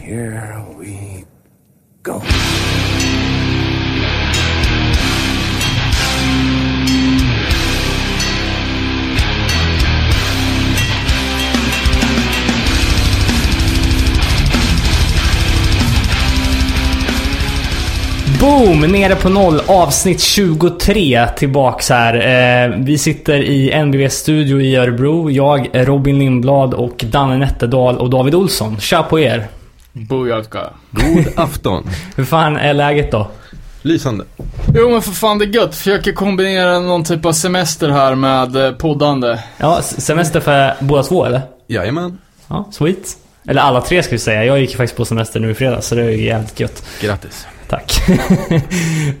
Here we go. Boom! Nere på noll, avsnitt 23 tillbaks här. Eh, vi sitter i NBVs studio i Örebro. Jag, Robin Lindblad och Danne Nätterdal och David Olsson. Tja på er! Booyaka. God afton. Hur fan är läget då? Lysande. Jo men för fan det är gött. Försöker kombinera någon typ av semester här med eh, poddande. Ja, semester för båda två eller? Jajamän. Ja, sweet. Eller alla tre ska vi säga. Jag gick faktiskt på semester nu i fredags så det är ju jävligt gött. Grattis. Tack.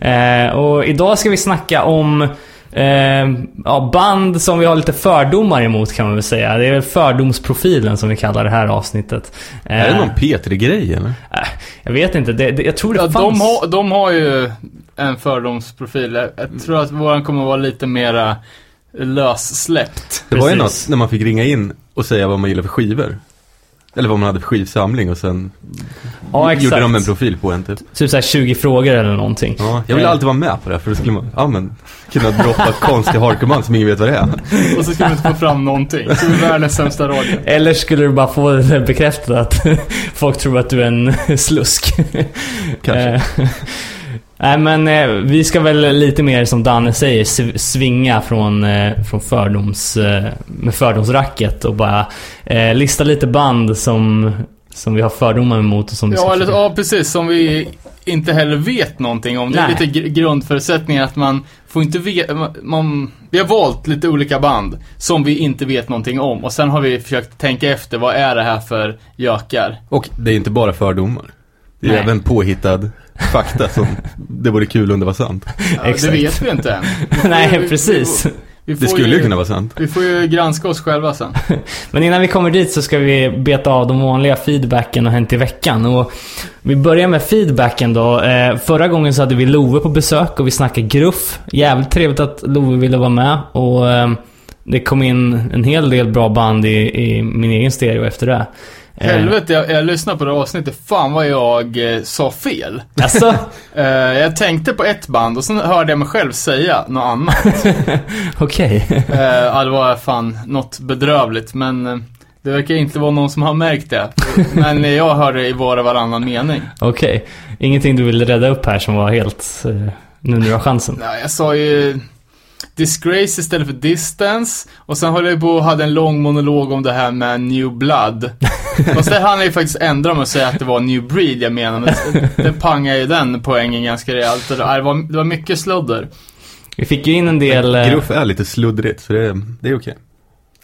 eh, och idag ska vi snacka om eh, ja, band som vi har lite fördomar emot kan man väl säga. Det är väl fördomsprofilen som vi kallar det här avsnittet. Eh, Är det någon P3-grej eller? äh, jag vet inte. Det, det, jag tror det Ja, fanns... de, har, de har ju en fördomsprofil. Jag, jag tror att våran kommer vara lite mera lössläppt. Det var ju något när man fick ringa in och säga vad man gillar för skivor. Eller vad man hade för skivsamling och sen Ja, gjorde de en profil på en typ. Typ såhär 20 frågor eller någonting. Ja, jag ville Eh, alltid vara med på det här, för då skulle man, ja men, kunna droppa konstiga hardcore-band som ingen vet vad det är. Och så ska vi inte få fram någonting. Så vi är världens sämsta radio. Eller skulle du bara få det bekräftat att folk tror att du är en slusk? Kanske. Nej men eh, vi ska väl lite mer som Danne säger sv- svinga från, eh, från fördoms, eh, med fördomsracket och bara eh, lista lite band som, som vi har fördomar emot och som Ja, eller, ja, precis. Som vi inte heller vet någonting om. Det är Nej. lite gr- grundförutsättningar att man får inte veta, man, man, vi har valt lite olika band som vi inte vet någonting om. Och sen har vi försökt tänka efter, vad är det här för gökar? Och det är inte bara fördomar. Det är Nej. även påhittad fakta som det vore kul om det var sant. Ja, det vet vi inte än. Nej ju- precis. Vi, vi får Det skulle ju kunna vara sant. Vi får ju granska oss själva sen. Men innan vi kommer dit så ska vi beta av de vanliga feedbacken och hänt i veckan. Och vi börjar med feedbacken då. Eh, förra gången så hade vi Love på besök och vi snackade gruff. Jävligt trevligt att Love ville vara med. Och eh, det kom in en hel del bra band i, i min egen stereo efter det. Eh, Helvete, jag, jag lyssnade på det avsnittet. Fan vad jag eh, sa fel. Alltså, Eh, jag tänkte på ett band och sen hörde jag mig själv säga något annat. okej. Eh, ja, det var fan något bedrövligt, men eh, det verkar inte vara någon som har märkt det. Men jag hörde i var och varannan mening. Okej. Ingenting du ville rädda upp här som var helt... Nu när du har chansen. Nej, jag sa ju Disgrace istället för Distance. Och sen höll jag på och hade en lång monolog om det här med New Blood. Fast det hann jag ju faktiskt ändra med att säga att det var New Breed jag menade. Men det pangade ju den poängen ganska rejält. Det var, det var mycket sludder. Vi fick ju in en del... eh, Gruff är lite sluddrigt, så det är, det är okej.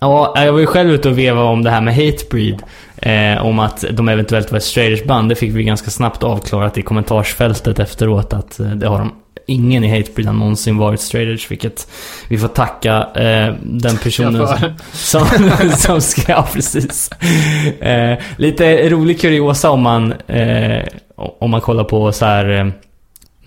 Ja, jag var ju själv ute och vevade om det här med Hatebreed. Eh, om att de eventuellt var ett Straders band. Det fick vi ganska snabbt avklarat i kommentarsfältet efteråt att eh, det har de ingen i Hatebreed har någonsin varit Straders. Vilket vi får tacka eh, den personen som, som ska, ja precis. Eh, lite rolig kuriosa om man, eh, om man kollar på så här eh,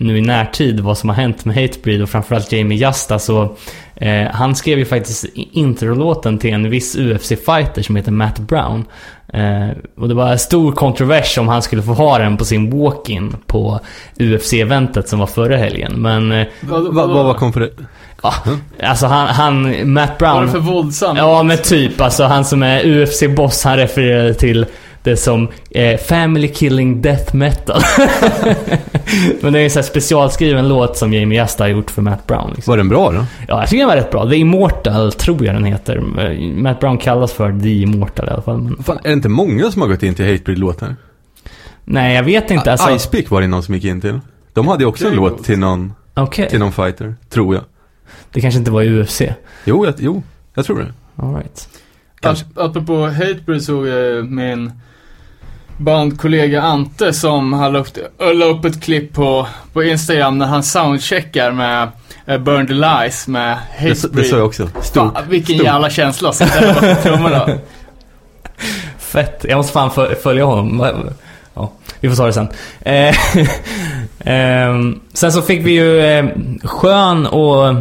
nu i närtid vad som har hänt med Hatebreed och framförallt Jamie Justa så eh, han skrev ju faktiskt introlåten till en viss UFC-fighter som heter Matt Brown. Eh, och det var en stor kontrovers om han skulle få ha den på sin walk-in på UFC-eventet som var förra helgen. Men eh, Vad, Vad vad var konfer- ja, alltså han, han Matt Brown... var det för våldsamt? Ja men typ, alltså han som är UFC-boss, han refererade till det som eh, Family Killing Death Metal. men det är en sån här specialskriven låt som Jamie Justa har gjort för Matt Brown. Liksom. Var den bra då? Ja, jag tycker den var rätt bra. The Immortal tror jag den heter. Matt Brown kallas för The Immortal i alla fall. Men, Fan, är det inte många som har gått in till Hatebreed-låtar? nej, jag vet inte. Alltså, Icepick var det någon som gick in till. De hade ju också en låt till någon, Okej. till någon fighter, tror jag. Det kanske inte var i UFC. Jo, jag, jo, jag tror det. All right. Kanske. Ap- Apropå Hatebreed såg jag min bandkollega Ante som han la upp, la upp ett klipp på, på Instagram när han soundcheckar med eh, Burn the Lies med Det, det Hatebreed. sa jag också. Stort. Fan, vilken stort. jävla känsla. Sitta där bakom trummorna. Fett. Jag måste fan föl- följa honom. Ja, vi får ta det sen. Eh, ehm, sen så fick vi ju eh, skön och,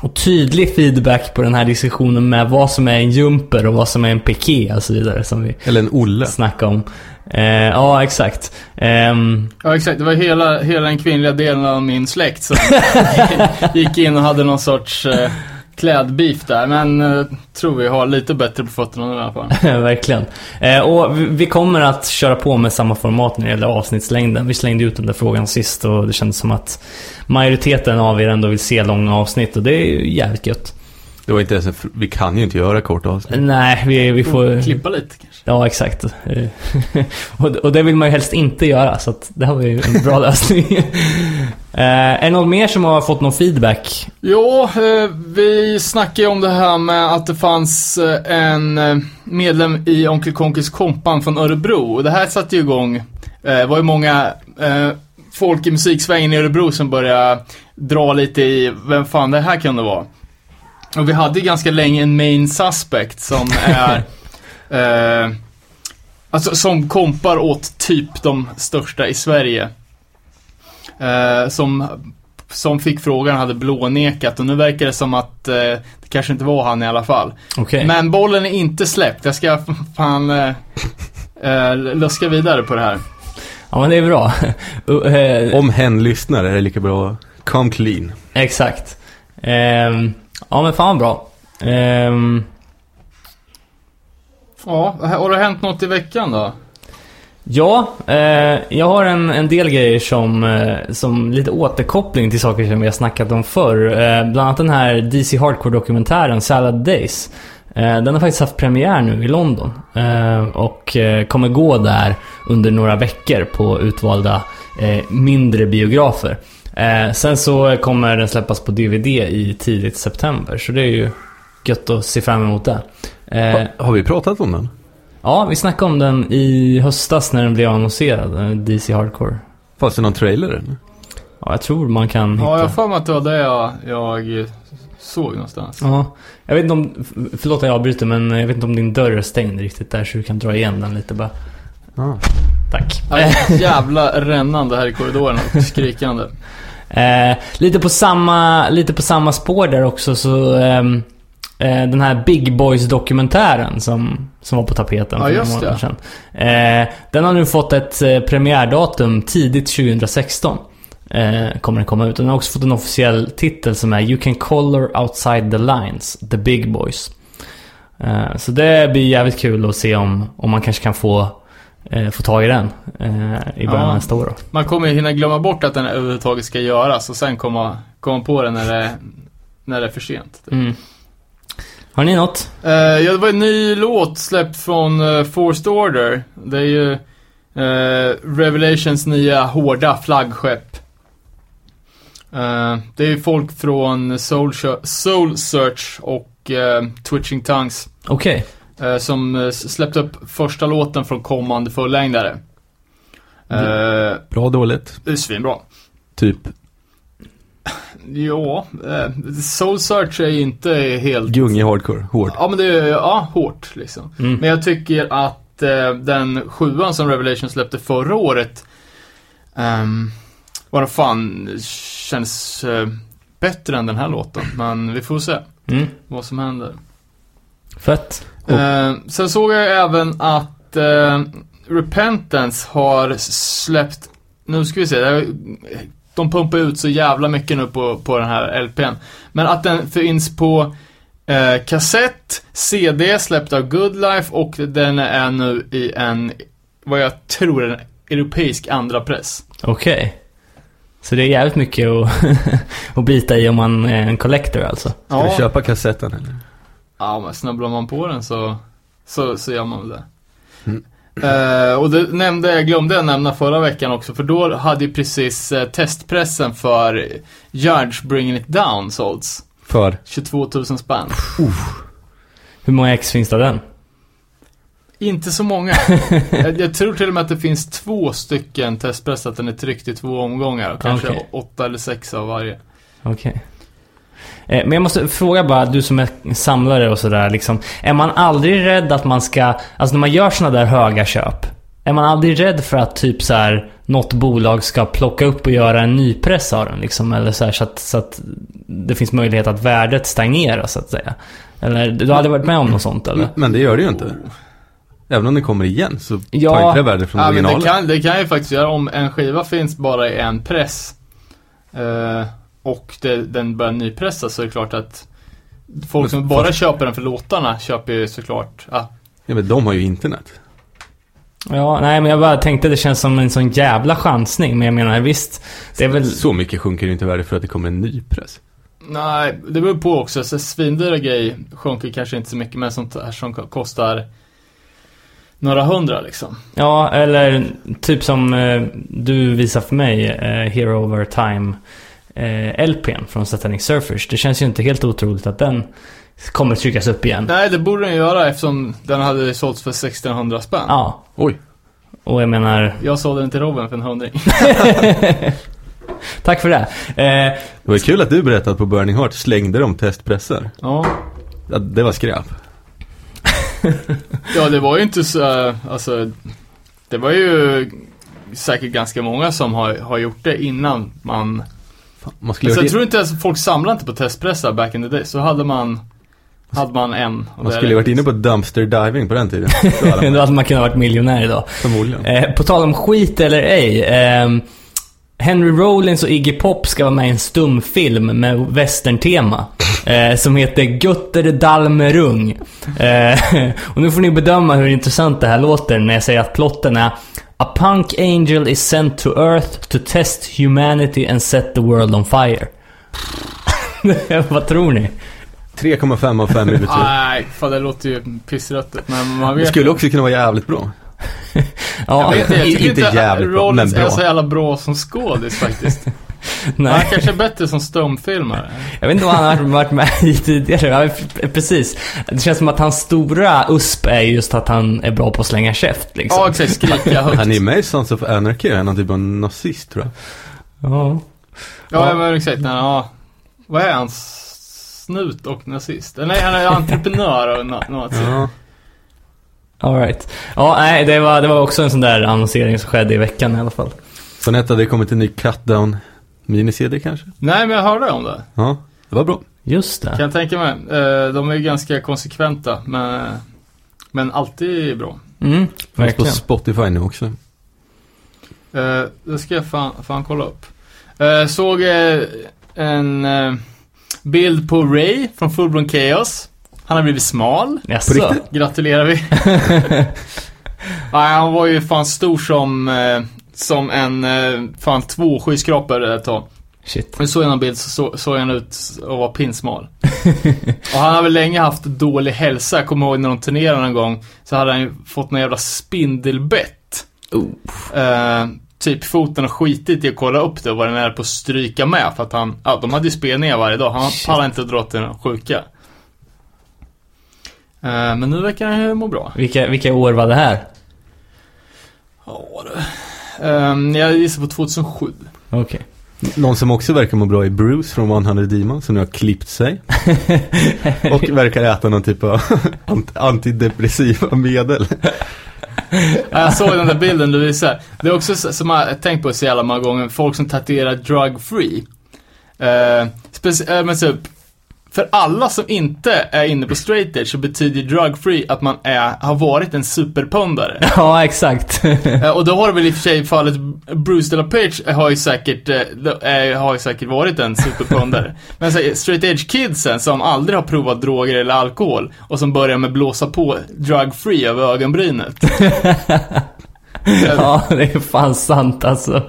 och tydlig feedback på den här diskussionen med vad som är en jumper och vad som är en piké och så vidare som vi Eller en Olle. snackade om. Eh, ja, exakt. Ehm, Ja exakt, det var hela, hela den kvinnliga delen av min släkt som gick in och hade någon sorts eh, klädbeef där. Men eh, tror vi har lite bättre på fötterna nu i alla fall. Verkligen. Eh, och vi- vi kommer att köra på med samma format när det gäller avsnittslängden. Vi slängde ut den där frågan sist och det kändes som att majoriteten av er ändå vill se långa avsnitt och det är ju jävligt gött. Det var inte ens en, vi kan ju inte göra korta avsnitt. Nej, vi, vi får... Klippa lite kanske. Ja, exakt. Eh, och, och det vill man ju helst inte göra, så att det har vi ju en bra lösning. Eh, är det någon mer som har fått någon feedback? Jo, eh, vi snackade ju om det här med att det fanns eh, en eh, medlem i Onkel Konkis kompan från Örebro. Och det här satte ju igång, eh, det var ju många folk i musiksvängen i Örebro som började dra lite i vem fan det här kunde vara. Och vi hade ju ganska länge en main suspect som är eh, Alltså som kompar åt typ de största i Sverige. Eh, som som fick frågan hade blånekat och nu verkar det som att eh, det kanske inte var han i alla fall. Okej. Men bollen är inte släppt. Jag ska fan eh, eh, luska vidare på det här. Ja, men det är bra. Uh, eh, Om hen lyssnar är det lika bra come clean. Exakt. Ehm, ja, men fan bra. Ehm, Ja, har det hänt något i veckan då? ja, eh, jag har en, en del grejer som, eh, som lite återkoppling till saker som vi har snackat om förr. Eh, bland annat den här DC Hardcore-dokumentären Salad Days. Eh, den har faktiskt haft premiär nu i London. Eh, och eh, kommer gå där under några veckor på utvalda mindre biografer. Eh, sen så kommer den släppas på DVD i tidigt september. Så det är ju gött att se fram emot det. Eh, Ha, har vi pratat om den? Ja, vi snackade om den i höstas när den blev annonserad, eh, DC Hardcore. Fanns det någon trailer eller? Ja, jag tror man kan hitta. Ja, jag har att det var det jag, jag såg någonstans. Ja, jag vet inte om, förlåt att jag avbryter men jag vet inte om din dörr är stängd riktigt där så du kan dra igen den lite bara. Ja. Tack. Ett jävla rännande här i korridoren och skrikande. Eh, lite, på samma, lite på samma spår där också så ehm, eh, den här Big Boys dokumentären som, som var på tapeten Ja, för några månader sedan. Eh, den har nu fått ett eh, premiärdatum tidigt 2016. Eh, kommer den komma ut. Den har också fått en officiell titel som är You can color outside the lines, the big boys. Eh, så det blir jävligt kul att se om, om man kanske kan få, eh, få tag i den eh, i början Ja. av nästa år. Då. Man kommer ju hinna glömma bort att den överhuvudtaget ska göras och sen komma, komma på den när det, när det är för sent. Mm. Har ni något? Eh, ja, det var en ny låt släppt från uh, Forced Order. Det är ju eh, Revelations nya hårda flaggskepp. Eh, det är ju folk från Soul, Soul Search och eh, Twitching Tongues Okej. eh, som eh, släppte upp första låten från kommande fullängdare. Uh, Bra dåligt? det är svinbra. Typ Ja, eh, Soul Search är inte helt... gung i hardcore, hård. Ja men det är, ja, hårt liksom. Mm. Men jag tycker att eh, den sjuan som Revelation släppte förra året um, Vad fan känns eh, bättre än den här låten. Men vi får se Mm. vad som händer. Fett. Eh, sen såg jag även att eh, Repentance har släppt, nu ska vi se, de pumpar ut så jävla mycket nu på, på den här LPn. Men att den finns på eh, kassett, CD släppt av Good Life och den är nu i en, vad jag tror är en europeisk andra press. Okej. Så det är jävligt mycket att, att bita i om man är en collector alltså. Ska du köpa kassetten eller? Ja, men snubblar man på den så, så, så gör man väl det. Mm. Eh, och det nämnde jag, glömde jag nämna förra veckan också, för då hade ju precis eh, testpressen för Judge Bringing It Down sålts. För? 22 000 spänn. Hur många ex finns det den? Inte så många. jag, jag tror till och med att det finns två stycken testpress, att den är tryckt i två omgångar. Kanske Okej. åtta eller sex av varje. Okej. Eh, Men jag måste fråga bara, du som är samlare och sådär liksom. Är man aldrig rädd att man ska, alltså när man gör sådana där höga köp. Är man aldrig rädd för att typ så här något bolag ska plocka upp och göra en nypress av den liksom? Eller så, här, så, att, så att det finns möjlighet att värdet stagnerar så att säga. Eller du har aldrig varit med om något sånt eller? Men det gör det ju inte. Även om den kommer igen så Ja. tar inte det värde från Ja, men det originalet. kan, det kan ju faktiskt göra om en skiva finns bara i en press eh, och det, den börjar nypressas så är det klart att folk som bara fast- köper den för låtarna köper ju såklart, ja, Ja, men de har ju internet. Ja, nej men jag bara tänkte det känns som en sån jävla chansning. Men jag menar visst, det är väl... Så mycket sjunker ju inte värde för att det kommer en ny press. nej, det beror på också. Så svindyra grejer sjunker kanske inte så mycket men sånt här som kostar några hundra liksom. Ja, eller typ som eh, du visar för mig, eh, Hero Over Time eh, LPn från Satanic Surfers. Det känns ju inte helt otroligt att den kommer tryckas upp igen. Nej, det borde den göra eftersom den hade sålts för 1600 spänn. Ja, Oj. och jag menar, Jag sålde den till Robin för en hundring. tack för det. Eh, Det var kul att du berättade att på Burning Heart slängde de testpressar. Ja. Ja, det var skräp. Ja, det var ju inte så, alltså, det var ju säkert ganska många som har, har gjort det innan man, Man skulle alltså, jag tror inte ens folk samlade inte på testpressar back in the day, så hade man, hade man en. Man skulle ju varit inne på dumpster diving på den tiden. Då hade man kunnat varit miljonär idag. Förmodligen. Eh, på tal om skit eller ej. ehm, Henry Rollins och Iggy Pop ska vara med i en stumfilm med västerntema. Eh, som heter Gutter Dalmerung. Eh, och nu får ni bedöma hur intressant det här låter när jag säger att plotten är A punk angel is sent to earth to test humanity and set the world on fire. Vad tror ni? 3,5 av 5 i betyg. Nej, fan det låter ju pissröttet, men man Det vet skulle också kunna vara jävligt bra. Ja, Jag vet inte, jag Inte inte, jävligt bra, Rollins men bra. är så jävla bra som skådis faktiskt. Han nej. kanske är bättre som stumfilmare. Jag vet inte vad han har varit med i tidigare. Ja, precis. Det känns som att hans stora USP är just att han är bra på att slänga käft liksom. Ja, exakt. Skrika högt. Han är med i Sons of Anarchy, han är typ av nazist tror jag. Ja. Ja, men exakt. Nej, ja. Vad är han? Snut och nazist? Nej, han är entreprenör och na- nazi. Ja. All right. Ja, nej, det var, det var också en sån där annonsering som skedde i veckan i alla fall. Hade det kommit en ny Cutdown mini-CD kanske? Nej, men jag hörde om det. Ja, det var bra. Just det. Kan jag tänka mig. Eh, De är ju ganska konsekventa, men, men alltid bra. Mm, Finns på. Spotify nu också. Eh, Det ska jag fan, fan kolla upp. Eh, Såg en bild på Ray från Fullblown Chaos. Han har blivit smal. Jaså? Riktigt? Gratulerar vi. Nej, han var ju fan stor som, som en, eh, fan två skyskrapor ett tag. Shit. Men såg jag en bild så så- såg han ut att vara pinsmal. och han har väl länge haft dålig hälsa. Jag kommer ihåg när de turnerade någon gång. Så hade han ju fått någon jävla spindelbett. Eh, typ foten och skitit i att kolla upp det och var nära på att stryka med. För att han, ja de hade ju spelningar varje dag. Han Shit. pallade inte att dra till den sjuka. Eh, men nu verkar han ju må bra. Vilka, vilka år var det här? Ja du. Ehm, jag gissar på 2007. Okej. Någon som också verkar må bra är Bruce från 100 Demon som nu har klippt sig. Och verkar äta någon typ av ant- antidepressiva medel. Ja, Jag såg den där bilden du visade. Det är också så- som jag har tänkt på så jävla många gånger. Folk som tatuerar drug free. Uh, speci- äh, men typ, för alla som inte är inne på straight edge så betyder drug free att man är, har varit en superpundare. Ja, exakt. Eh, och då har det väl i och för sig fallet Bruce de la Page har ju säkert, eh, eh, har ju säkert varit en superpundare. Men så, straight edge kidsen som aldrig har provat droger eller alkohol och som börjar med blåsa på drug free över ögonbrynet. ja, det är fan sant alltså.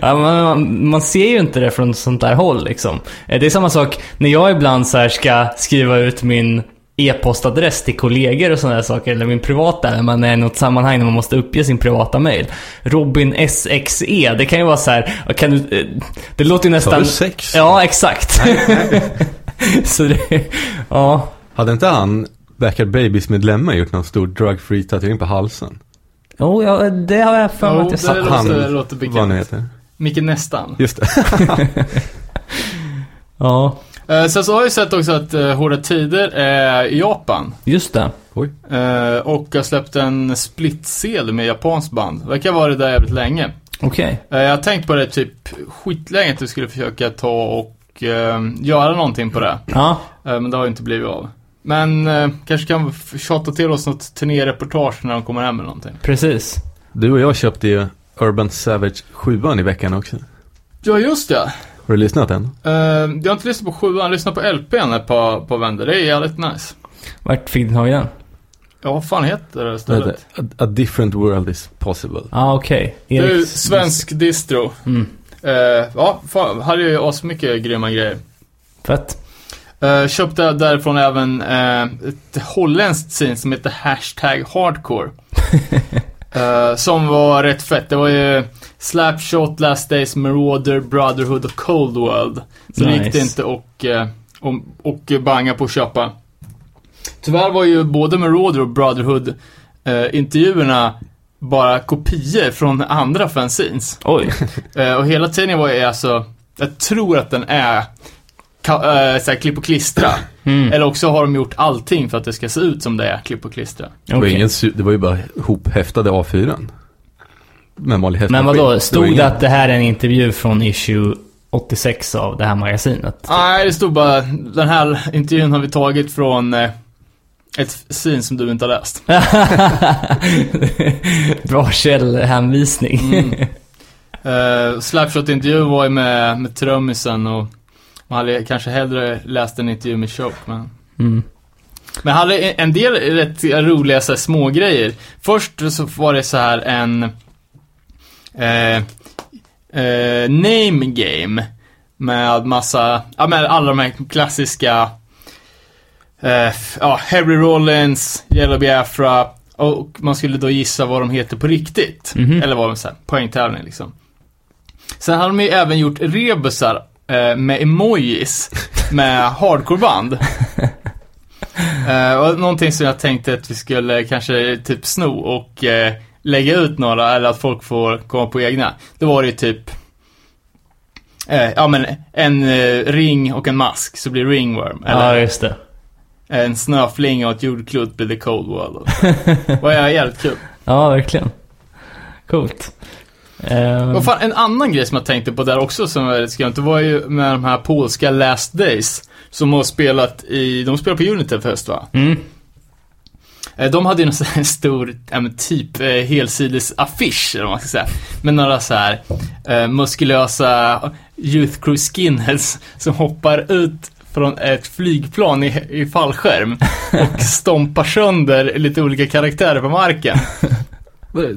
Ja, man, man, ser ju inte det från sånt där håll liksom. Eh, Det är samma sak när jag ibland så här ska skriva ut min e-postadress till kollegor och sådana där saker, eller min privata, när man är i något sammanhang när man måste uppge sin privata mail. Robin SXE, det kan ju vara så här, kan du, eh, det låter ju nästan... du sex? Ja, exakt. så det, ja. Hade inte han Backyard Babies-medlemmar gjort någon stor drug-free tatuering på halsen? Jo, ja, det har jag för mig att jag sa. Han, låter bekant. vad han heter. Micke Nästan. Just det. Ja, Eh, sen så har jag sett också att uh, Hårda Tider är i Japan. just det. Oj. Eh, och har släppt en split-CD med japanskt band. Verkar vara det där jävligt länge. Okej. Eh, jag har tänkt på det typ skitlänge att du skulle försöka ta och eh, göra någonting på det. Ja. Men det har ju inte blivit av. Men eh, kanske kan tjata till oss något turnéreportage när de kommer hem eller någonting. Precis. Du och jag köpte ju Urban Savage 7 i veckan också. Ja, just det. Har du lyssnat än? Uh, jag har inte lyssnat på sjuan, jag har lyssnat på LPn ett par, par vändor. Det är jävligt nice. Vart fick du tag i den? Ja, vad fan heter det stället? A, a different world is possible. Ja, ah, okej. Är ju Eriks- svensk distro. Mm. Eh, ja, fan, hade ju asmycket grymma grejer. Fett. Uh, köpte därifrån även eh, ett holländskt scene som heter Hashtag Hardcore. Eh, som var rätt fett. Det var ju Slapshot, Last Days, Marauder, Brotherhood och Cold World. Så det gick Nice. det inte och, och, och banga på att köpa. Tyvärr var ju både Marauder och Brotherhood intervjuerna bara kopior från andra fanzines. Oj. Och hela tidningen var ju alltså, jag tror att den är ka- eh, såhär, klipp och klistra. Mm. Eller också har de gjort allting för att det ska se ut som det är klipp och klistra. Det, var ingen, det var ju bara hophäftade A4. Med vanlig Men vadå, stod det ingen- att det här är en intervju från issue 86 av det här magasinet? Nej, det stod bara, den här intervjun har vi tagit från eh, ett scene som du inte har läst. Bra källhänvisning. Mm. Uh, Slapshot-intervjun var ju med, med trummisen och man hade kanske hellre läst en intervju med Choke, men... Mm. Men hade en- del rätt roliga så här, små grejer. Först så var det så här en eh, eh, name game med massa, ja men alla de här klassiska eh, ja, Harry Rollins, Yellow Biafra och man skulle då gissa vad de heter på riktigt. Mhm. Eller vad de säger, poängtävling liksom. Sen hade de ju även gjort rebusar eh, med emojis med hardcoreband. Eh, och någonting som jag tänkte att vi skulle kanske typ sno och eh, lägga ut några, eller att folk får komma på egna. Det var det ju typ eh, ja men en eh, ring och en mask så blir ringworm. Ja, Eller just det. en snöflinga och ett jordklot blir the cold world. Det var jävligt kul. Ja, verkligen. Coolt. Ehm, Och fan, en annan grej som jag tänkte på där också som var rätt skumt, det var ju med de här polska Last Days. Som har spelat i, de spelar på Unity Fest va? mm. Eh, De hade ju någon sån här stor, typ eh, helsides affisch eller vad man ska säga. Med några så här eh, muskulösa Youth Crew skinheads som hoppar ut från ett flygplan i, i fallskärm och stompar sönder lite olika karaktärer på marken.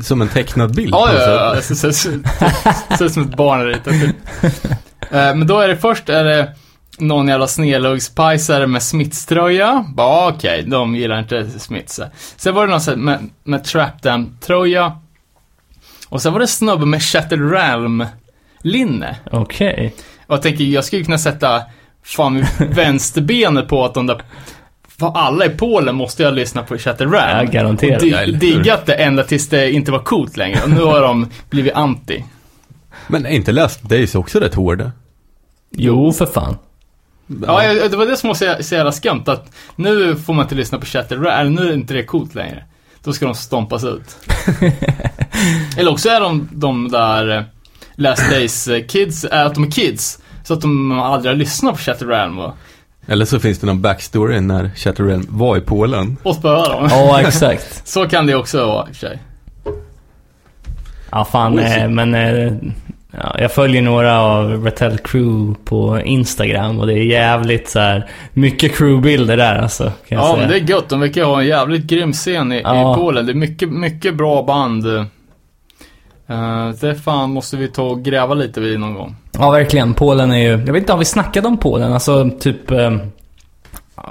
Som en tecknad bild. Ja, ja, ja. Så- Ser ut som ett barn ritat typ. Eh, Men då är det först är det någon jävla snedluggspajsare med Smiths-tröja. Bara okej, de gillar inte Smiths. Sen var det någon sån med, med Trapdown-tröja. Och sen var det snubbe med Shattered Realm-linne. Okej. Och jag tänker, jag skulle kunna sätta fan vänsterbenet på att de där för alla i Polen måste jag lyssna på Shattered Realm. Ja, garanterat. Och Ja, di- eller hur? diggat det ända tills det inte var coolt längre. Och nu har de blivit anti. Men är inte Last Days också rätt hårda? Jo, för fan. Ja, det var det som var så så jävla skumt att nu får man inte lyssna på Shattered Realm, nu är inte det coolt längre. Då ska de stompas ut. Eller också är de de där eh, Last Days eh, kids, är att de är kids. Så att de aldrig har lyssnat på Shattered och, Eller så finns det någon backstory när Chatterrealm var i Polen. och spöa dem. Ja, exakt. Så kan det också vara i och för sig. Ja, fan, eh, men eh, ja, jag följer några av Rattel Crew på Instagram och det är jävligt så här mycket crewbilder där alltså. Kan jag Ja, säga. men det är gött. De verkar ha en jävligt grym scen i, Ja. i Polen. Det är mycket, mycket bra band. Uh, det fan måste vi ta och gräva lite vid någon gång. Ja, verkligen. Polen är ju... Jag vet inte, har vi snackat om Polen? Alltså, typ... Eh,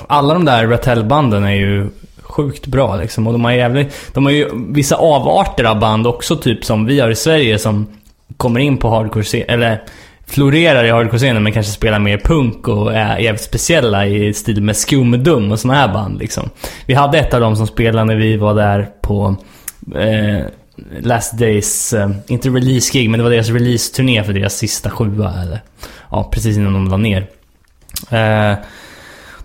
alla de där Rattel-banden är ju sjukt bra liksom. Och de har jävligt... De har ju vissa avarter av band också, typ som vi har i Sverige som kommer in på hardcore eller florerar i hardcore-scenen men kanske spelar mer punk och är jävligt speciella i stil med Skumdum och såna här band liksom. Vi hade ett av dem som spelade när vi var där på eh, Last Days, eh, inte release-gig, men det var deras release-turné för deras sista sjua eller ja, precis innan de la ner. Eh,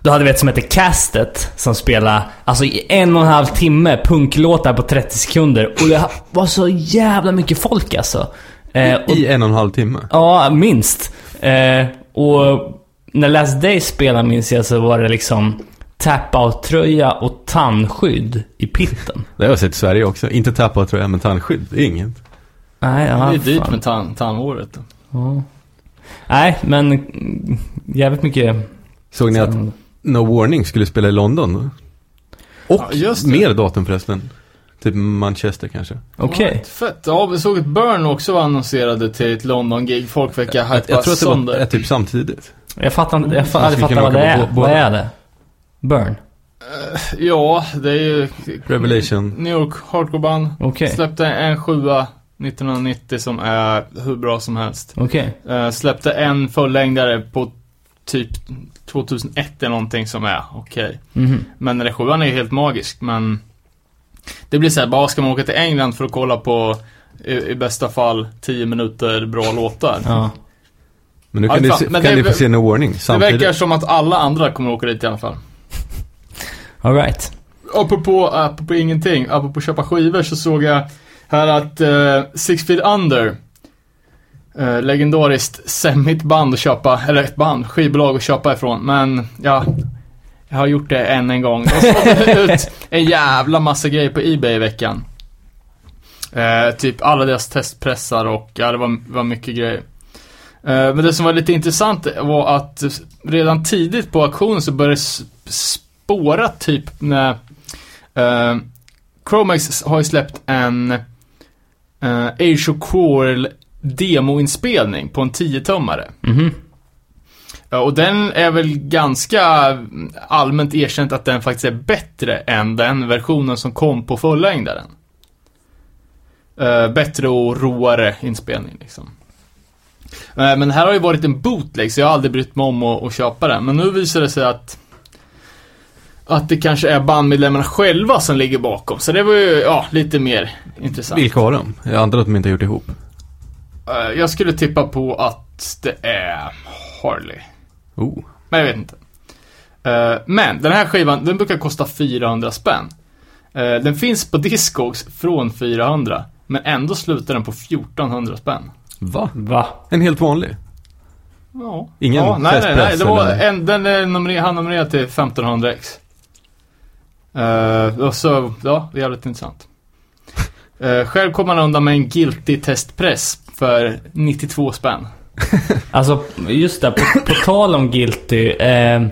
då hade vi ett som hette Castet som spelade alltså i en och en halv timme punklåtar på 30 sekunder och det var så jävla mycket folk alltså. Eh, och I en och en halv timme. Ja, minst. Eh, och när Last Day spelade minns jag så var det liksom tap-out-tröja och tandskydd i pitten. Det har jag sett i Sverige också. Inte jag, men tandskydd. Det är inget. Nej, ja, det är dyrt fan. med tan- tandhåret. Ja. Nej, men jävligt mycket... Såg ni att No Warning skulle spela i London? Och Ja, mer datum förresten. Typ Manchester kanske. Okej. What? Fett. Ja, vi såg att Burn också var annonserade till ett London-gig. Folk verkar Jag, hypa jag tror att det var sönder. är typ samtidigt. Jag fattar inte, jag fa- Man aldrig skulle fattar vad det är. Vad är det? Burn? Ja, det är ju Revelation. New York Hardcore-band. Okej. Släppte en sjua 1990 som är hur bra som helst. Okej. Uh, släppte en fullängdare på typ 2001 eller någonting som är okej. Mhm. Men den där sjuan är ju helt magisk, men det blir så här, bara ska man åka till England för att kolla på i, i bästa fall 10 minuter bra låtar. Ja. Men nu Ja, kan, ni, fan, se, men kan det- ni få se No Warning Det samtidigt. verkar som att alla andra kommer åka dit i alla fall. Alright. Apropå, apropå ingenting, apropå köpa skivor så såg jag här att eh, Six Feet Under eh, Legendariskt semmigt band att köpa, eller ett band, skivbolag att köpa ifrån. Men ja, jag har gjort det än en gång. De sålde ut en jävla massa grejer på Ebay i veckan. Eh, typ alla deras testpressar och ja, det var, var mycket grejer. Eh, men det som var lite intressant var att redan tidigt på auktionen så började det s- spåra typ när eh, Chromax har ju släppt en uh, Age of Quarrel demoinspelning på en 10-tummare. Mhm. Ja, Och den är väl ganska allmänt erkänt att den faktiskt är bättre än den versionen som kom på fullängdaren. Uh, bättre och roare inspelning liksom. Men här har ju varit en bootleg så jag har aldrig brytt mig om att, att köpa den. Men nu visar det sig att att det kanske är bandmedlemmarna själva som ligger bakom. Så det var ju, ja, lite mer intressant. Vilka har de? Jag antar att de inte har gjort ihop. Eh, jag skulle tippa på att det är Harley. Oh. Men jag vet inte. Eh, men den här skivan, den brukar kosta 400 spänn. Eh, den finns på Discogs från 400. Men ändå slutar den på 1400 spänn. Va? Va? En helt vanlig? Ja. Ingen ja, nej, nej, nej. Det var en, den är han numrerad till 1500x. Uh, och så, ja, det är jävligt intressant. Eh, själv kom han undan med en guilty testpress för 92 spänn. Alltså, just det. På, på tal om Guilty. Eh,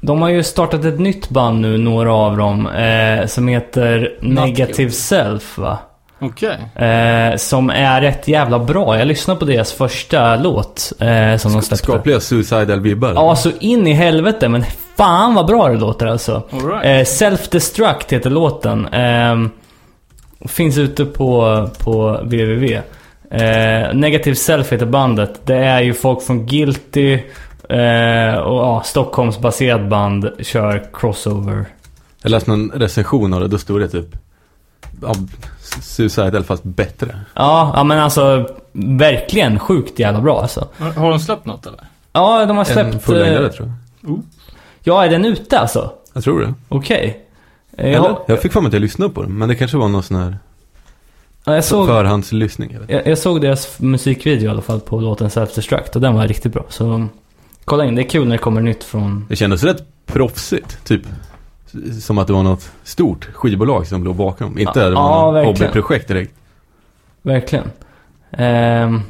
de har ju startat ett nytt band nu, några av dem. Eh, som heter Negative Guilty. Self, va? Okej. Eh, som är rätt jävla bra. Jag lyssnade på deras första låt eh, som de släppte. Skapliga suicidal-vibbar? Ja, så in i helvete. Men fan vad bra det låter alltså. All right. Eh, Self-Destruct heter låten. Eh, finns ute på, på www. Eh, Negative Self heter bandet. Det är ju folk från Guilty eh, och ja, Stockholmsbaserat band kör crossover. Jag läste någon recension av det, då stod det typ ja, Suicidal fast bättre. Ja, ja men alltså verkligen sjukt jävla bra alltså. Har, har de släppt något eller? Ja, de har En släppt... fullängdare eh, tror jag. ja, är den ute alltså? Jag tror det. Okej. Eh, Eller? Jag, Jag fick för mig att jag lyssnade på den, men det kanske var någon sån här ja, jag, såg, förhandslyssning. Jag vet. jag, jag såg deras musikvideo i alla fall på låten Self-Destruct och den var riktigt bra. Så kolla in, det är kul när det kommer nytt från... Det kändes rätt proffsigt, typ. Som att det var något stort skivbolag som låg bakom. Inte Ja, det var ja, hobbyprojekt direkt. Verkligen. Ehm,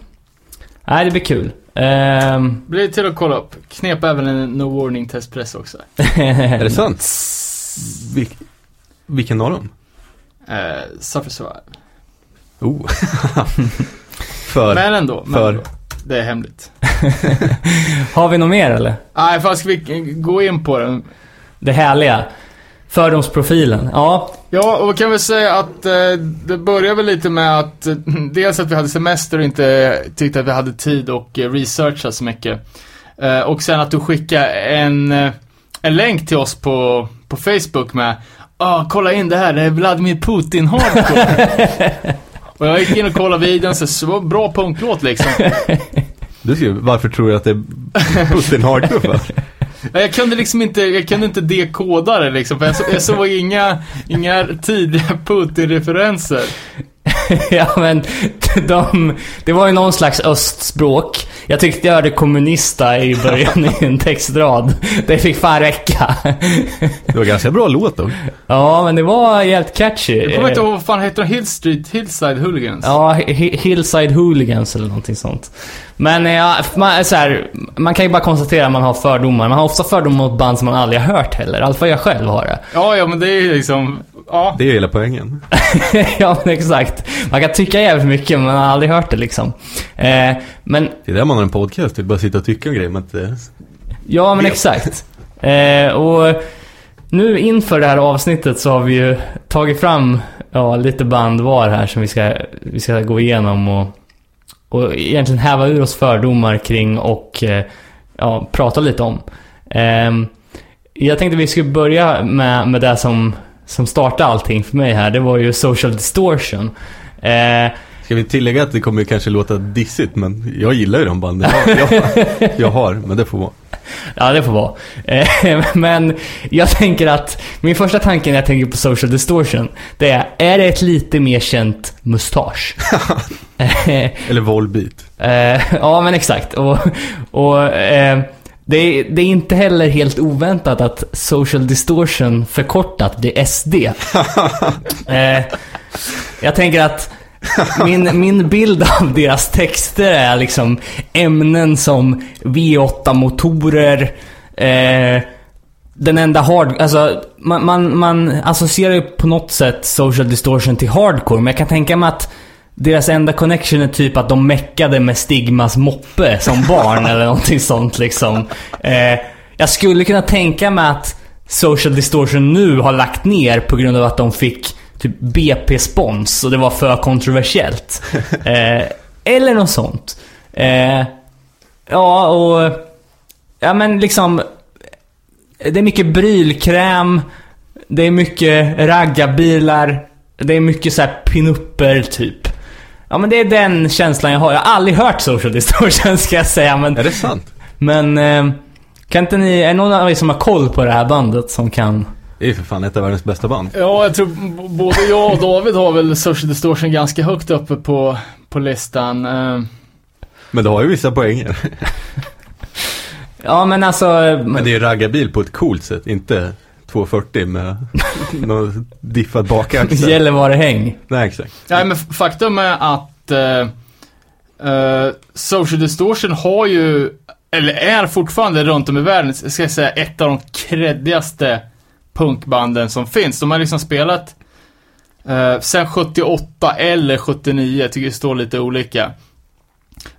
nej, det blir kul. Ehm, Blir till att kolla upp. Knep även en no warning testpress också. Är det sant? Vil vilken av dem? Eh, Suffer Survive. Oh. för, Men ändå. Men för- ändå. Det är hemligt. Har vi något mer eller? Nej, fast ska vi gå in på den? Det härliga. Fördomsprofilen. Ja, Ja, och vi kan väl säga att eh, det börjar väl lite med att eh, dels att vi hade semester och inte tyckte att vi hade tid och eh, researcha så mycket. Eh, och sen att du skickade en, eh, en länk till oss på, på Facebook med ah, kolla in det här, det är Vladimir Putin hardcore. och jag gick in och kollade videon, så det var en bra punklåt liksom. du skriver, varför tror du att det är Putin Hardcore för? Jag kunde liksom inte, jag kunde inte dekoda det liksom, för jag, så, jag såg inga, inga tidiga Putin-referenser. ja men de, det var ju någon slags östspråk. Jag tyckte jag hörde kommunista i början i en textrad. Det fick fan räcka. Det var ganska bra låt då. Ja, men det var jävligt catchy. Jag kommer inte ihåg vad fan heter de? Hill Street, Hillside Hooligans? Ja, Hi- Hillside Hooligans eller någonting sånt. Men ja, man, så här, man kan ju bara konstatera att man har fördomar. Man har ofta fördomar mot band som man aldrig har hört heller. I alla fall jag själv har det. Ja, ja men det är ju liksom, ja. Det är hela poängen. ja, men exakt. Man kan tycka jävligt mycket, men man har aldrig hört det liksom. Eh, men, Det är där man har en podcast, det är bara sitta och tycka om grejer. Men inte... ja men exakt. Eh, och nu inför det här avsnittet så har vi ju tagit fram ja, lite band var här som vi ska, vi ska gå igenom och, och egentligen häva ur oss fördomar kring och eh, ja, prata lite om. Ehm, jag tänkte vi skulle börja med, med det som, som startade allting för mig här. Det var ju Social Distortion. Eh, Ska vi tillägga att det kommer kanske låta dissigt, men jag gillar ju de banden jag, jag, jag har, men det får vara. Ja, det får vara. Eh, Men jag tänker att min första tanke när jag tänker på social distortion, det är, är det ett lite mer känt mustasch? Eller Volbeat. eh, ja, men exakt. Och, och eh, det, är, det är inte heller helt oväntat att social distortion förkortat blir SD. Eh, jag tänker att min, min bild av deras texter är liksom ämnen som V8-motorer, eh, den enda hard... Alltså, man, man, man associerar ju på något sätt social distortion till hardcore, men jag kan tänka mig att deras enda connection är typ att de meckade med Stigmas moppe som barn eller någonting sånt liksom. Eh, jag skulle kunna tänka mig att social distortion nu har lagt ner på grund av att de fick typ BP-spons och det var för kontroversiellt. Eh, eller något sånt. Eh, ja, och... Ja, men liksom... Det är mycket brylkräm. Det är mycket raggarbilar. Det är mycket så här pinupper typ. Ja men det är den känslan jag har. Jag har aldrig hört Social Distortion ska jag säga men... Är det sant? Men... Eh, kan inte ni... Är det någon av er som har koll på det här bandet som kan... Det är ju för fan ett av världens bästa band. Ja, jag tror både jag och David har väl Social Distortion ganska högt uppe på, på listan. Eh, Men det har ju vissa poänger. Ja men alltså... Men det är ju raggarbil på ett coolt sätt, inte 240 med någon diffad bakaxel. Gällivare-häng. Nej, exakt. Nej, men faktum är att eh, eh, Social Distortion har ju, eller är fortfarande runt om i världen, ska jag säga, ett av de creddigaste punkbanden som finns. De har liksom spelat eh, sen 78 eller 79, jag tycker det står lite olika.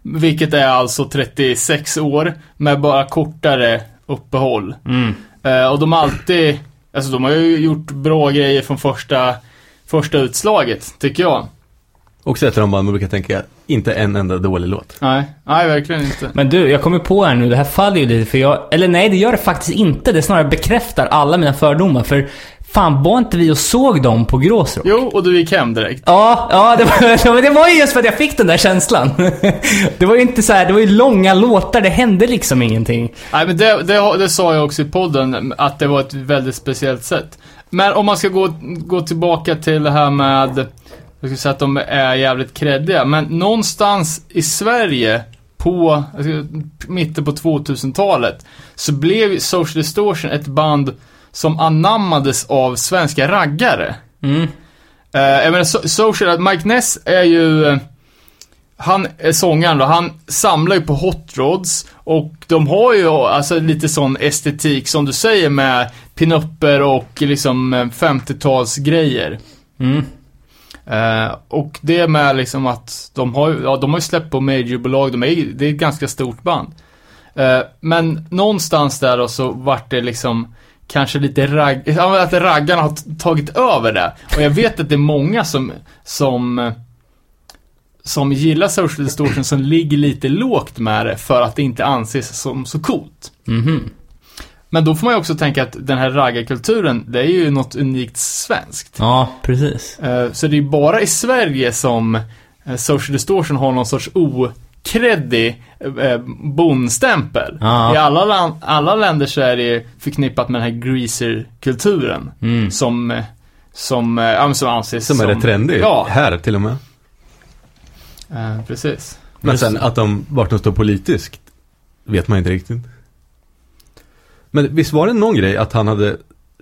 Vilket är alltså 36 år med bara kortare uppehåll. Mm. Eh, och de har alltid, alltså de har ju gjort bra grejer från första, första utslaget, tycker jag. Också ett av de band man brukar tänka, inte en enda dålig låt. Nej, nej verkligen inte. Men du, jag kommer på här nu, det här faller ju lite för jag... Eller nej, det gör det faktiskt inte. Det snarare bekräftar alla mina fördomar. För fan, var inte vi och såg dem på Gråsrock? Jo, och du gick hem direkt. Ja, ja det, var, det var ju just för att jag fick den där känslan. Det var ju inte så här, det var ju långa låtar, det hände liksom ingenting. Nej, men det, det, det sa jag också i podden, att det var ett väldigt speciellt sätt. Men om man ska gå, gå tillbaka till det här med, jag skulle säga att de är jävligt kreddiga, men någonstans i Sverige på, mitten på 2000-talet, så blev Social Distortion ett band som anammades av svenska raggare. Mm. Eh, jag menar, so- Social, Mike Ness är ju, eh, han är sångaren då, han samlar ju på hot rods och de har ju alltså lite sån estetik som du säger med pinupper och liksom eh, 50-talsgrejer. Mm. Eh, och det med liksom att de har ja, de har ju släppt på majorbolag, de är, det är ett ganska stort band. Eh, men någonstans där då så vart det liksom kanske lite ragg, att raggarna har tagit över det. Och jag vet att det är många som, som, som gillar social distortion som ligger lite lågt med det för att det inte anses som så coolt. Mhm. Men då får man ju också tänka att den här raggarkulturen, det är ju något unikt svenskt. Ja, precis. Eh, Så det är bara i Sverige som eh, Social Distortion har någon sorts okreddig eh, bondstämpel. Ja. I alla, lan- alla länder så är det förknippat med den här greaser-kulturen. Mm. Som, eh, som, eh, men som anses Som är rätt trendig. Ja, Här till och med. eh, precis. Men Just- sen att de, vart de står politiskt, vet man inte riktigt. Men visst var det någon grej att han hade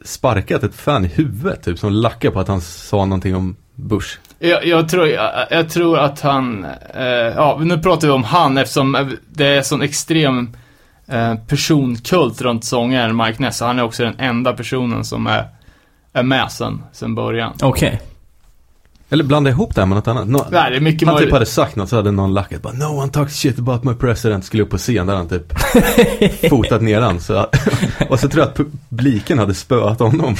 sparkat ett fan i huvudet, typ som lackade på att han sa någonting om Bush? Jag, jag, tror, jag, jag tror att han, eh, ja nu pratar vi om han eftersom det är sån extrem eh, personkult runt sångaren Mike Ness. Han är också den enda personen som är, är med sen, sen början. Okej. Eller blanda ihop det här med något annat. Nå- Nej, det är mycket han typ möjligt. hade sagt något så hade någon lackat bara No one talks shit about my president skulle upp på scen där han typ fotat ner han så, Och så tror jag att publiken hade spöat honom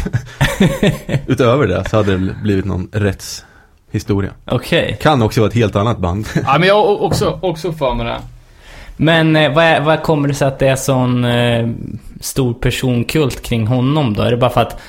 Utöver det så hade det blivit någon rättshistoria Okej. Kan också vara ett helt annat band Ja, men jag har också, också för mig det. Men eh, vad, är, vad kommer det sig att det är sån eh, stor personkult kring honom då? Är det bara för att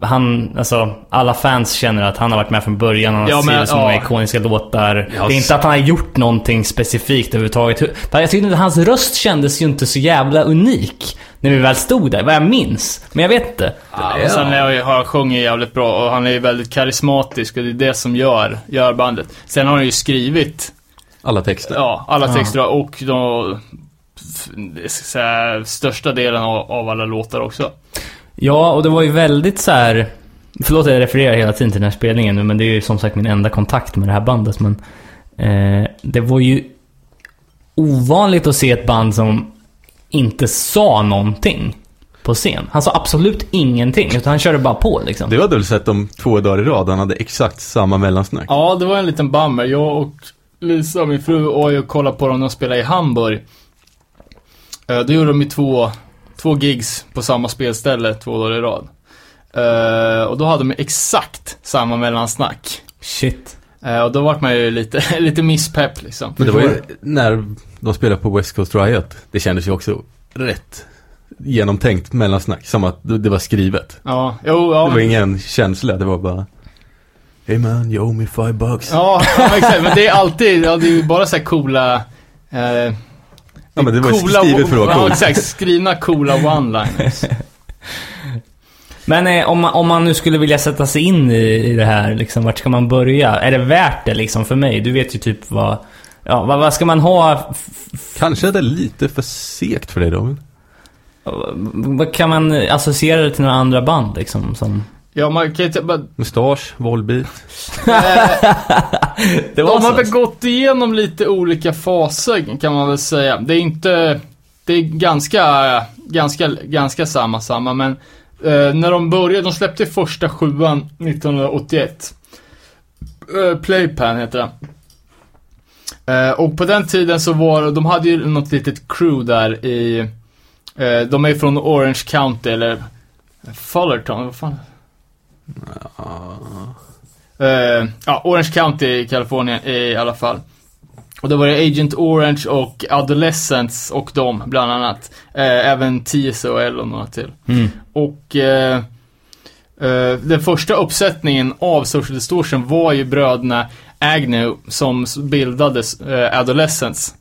han, alltså alla fans känner att han har varit med från början, han har Ja, men, skrivit så många ja. ikoniska låtar. Ja, det är inte att han har gjort någonting specifikt överhuvudtaget. Jag tyckte att hans röst kändes ju inte så jävla unik när vi väl stod där, vad jag minns. Men jag vet inte. Ja, och sen är, har han sjungit jävligt bra och han är ju väldigt karismatisk och det är det som gör, gör bandet. Sen har han ju skrivit, Alla texter ja, alla Ja. texter och de så här, största delen av, av alla låtar också. Ja, och det var ju väldigt så här. Förlåt att jag refererar hela tiden till den här spelningen nu, men det är ju som sagt min enda kontakt med det här bandet. Men eh, det var ju ovanligt att se ett band som inte sa någonting på scen. Han sa absolut ingenting, utan han körde bara på liksom. Du hade väl sett dem två dagar i rad, han hade exakt samma mellansnack Ja, det var en liten bummer. Jag och Lisa, min fru, och jag kollade på dem när de spelade i Hamburg. Eh, Då gjorde de ju två, två gigs på samma spelställe två dagar i rad. Eh, och då hade de exakt samma mellansnack. Shit. Eh, och då vart man ju lite, lite misspepp liksom. Men det var ju när de spelade på West Coast Riot Det kändes ju också rätt genomtänkt mellansnack Som att det det var skrivet Ja, jo, ja. Det var ingen känsla, det var bara Hey man, you owe me five bucks Ja, ja, exakt. Men det är alltid, ja, det är ju bara så här coola... Eh, Ja, men det var ju coola, skrivet för att vara Ja, coolt. exakt. Skrivna coola one-liners. Men eh, om, man, om man nu skulle vilja sätta sig in i, i det här, liksom, vart ska man börja? Är det värt det liksom för mig? Du vet ju typ vad... Ja, vad, vad ska man ha? Kanske är det lite för segt för dig Vad kan man associera det till några andra band liksom? Som... Ja, man kan ju bara... Mustasch, Det De har väl gått igenom lite olika faser kan man väl säga. Det är inte, det är ganska, ganska, ganska samma, samma men eh, när de började, de släppte första sjuan 1981. Eh, Playpan heter den. Eh, och på den tiden så var de hade ju något litet crew där i, eh, de är från Orange County eller Fullerton, vad fan? Eh, ja, Orange County i Kalifornien i alla fall. Och då var det Agent Orange och Adolescents och dem bland annat. Eh, även TSOL och några till. Mm. Och eh, eh, den första uppsättningen av Social Distortion var ju bröderna Agnew som bildades eh, Adolescents.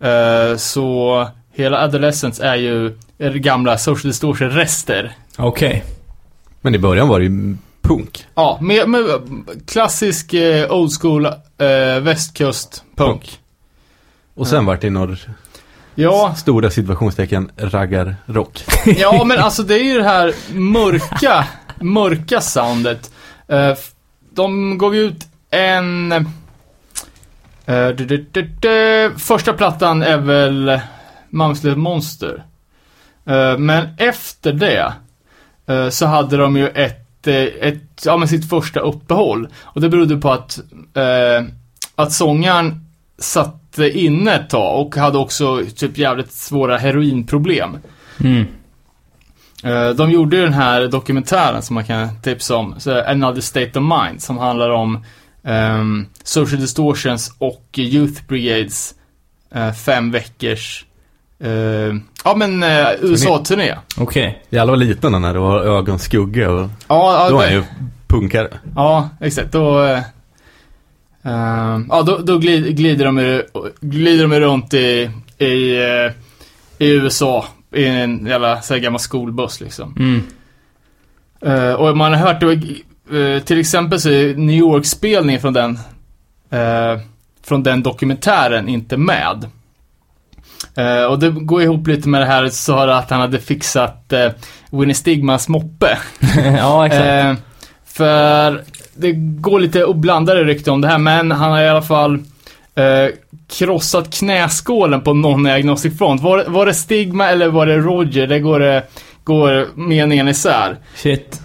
Eh, så hela Adolescents är ju gamla Social Distortion-rester. Okej. Men i början var det ju punk Ja, med, med klassisk eh, old school eh, västkust punk. Och sen vart det några Ja, stora situationstecken raggarrock ja, men alltså det är ju det här mörka, mörka soundet. Eh, de gav ju ut en... eh, du, du, du, första plattan är väl Mums Little Monster. Eh, men efter det eh, så hade de ju ett, ett, ja men sitt första uppehåll. Och det berodde på att, eh, att sångaren satt inne ett tag och hade också typ jävligt svåra heroinproblem. Mm. Eh, De gjorde ju den här dokumentären som man kan tipsa om, så Another State of Mind, som handlar om ehm, Social Distortions och Youth Brigades eh, fem veckors eh, ja men eh, USA-turné. Okej. Jävlar vad liten han är, och har ögonskugga och Ja, då ja, är han ju punkare ja, exakt. Då, ehm, ja, då, då glider, glider, de, glider de runt i, i, i USA i en jävla så här gammal skolbuss liksom. Mm. Och man har hört det, uh, till exempel så är New York-spelningen från den, från den dokumentären inte med. Eh, och det går ihop lite med det här så att han hade fixat eh, Winnie Stigmas moppe. ja, exakt. Eh, för det går lite blandade rykten om det här, men han har i alla fall eh, krossat knäskålen på någon i Agnostic Front. Var, var det Stigma eller var det Roger? Det går, eh, går meningen isär. Shit.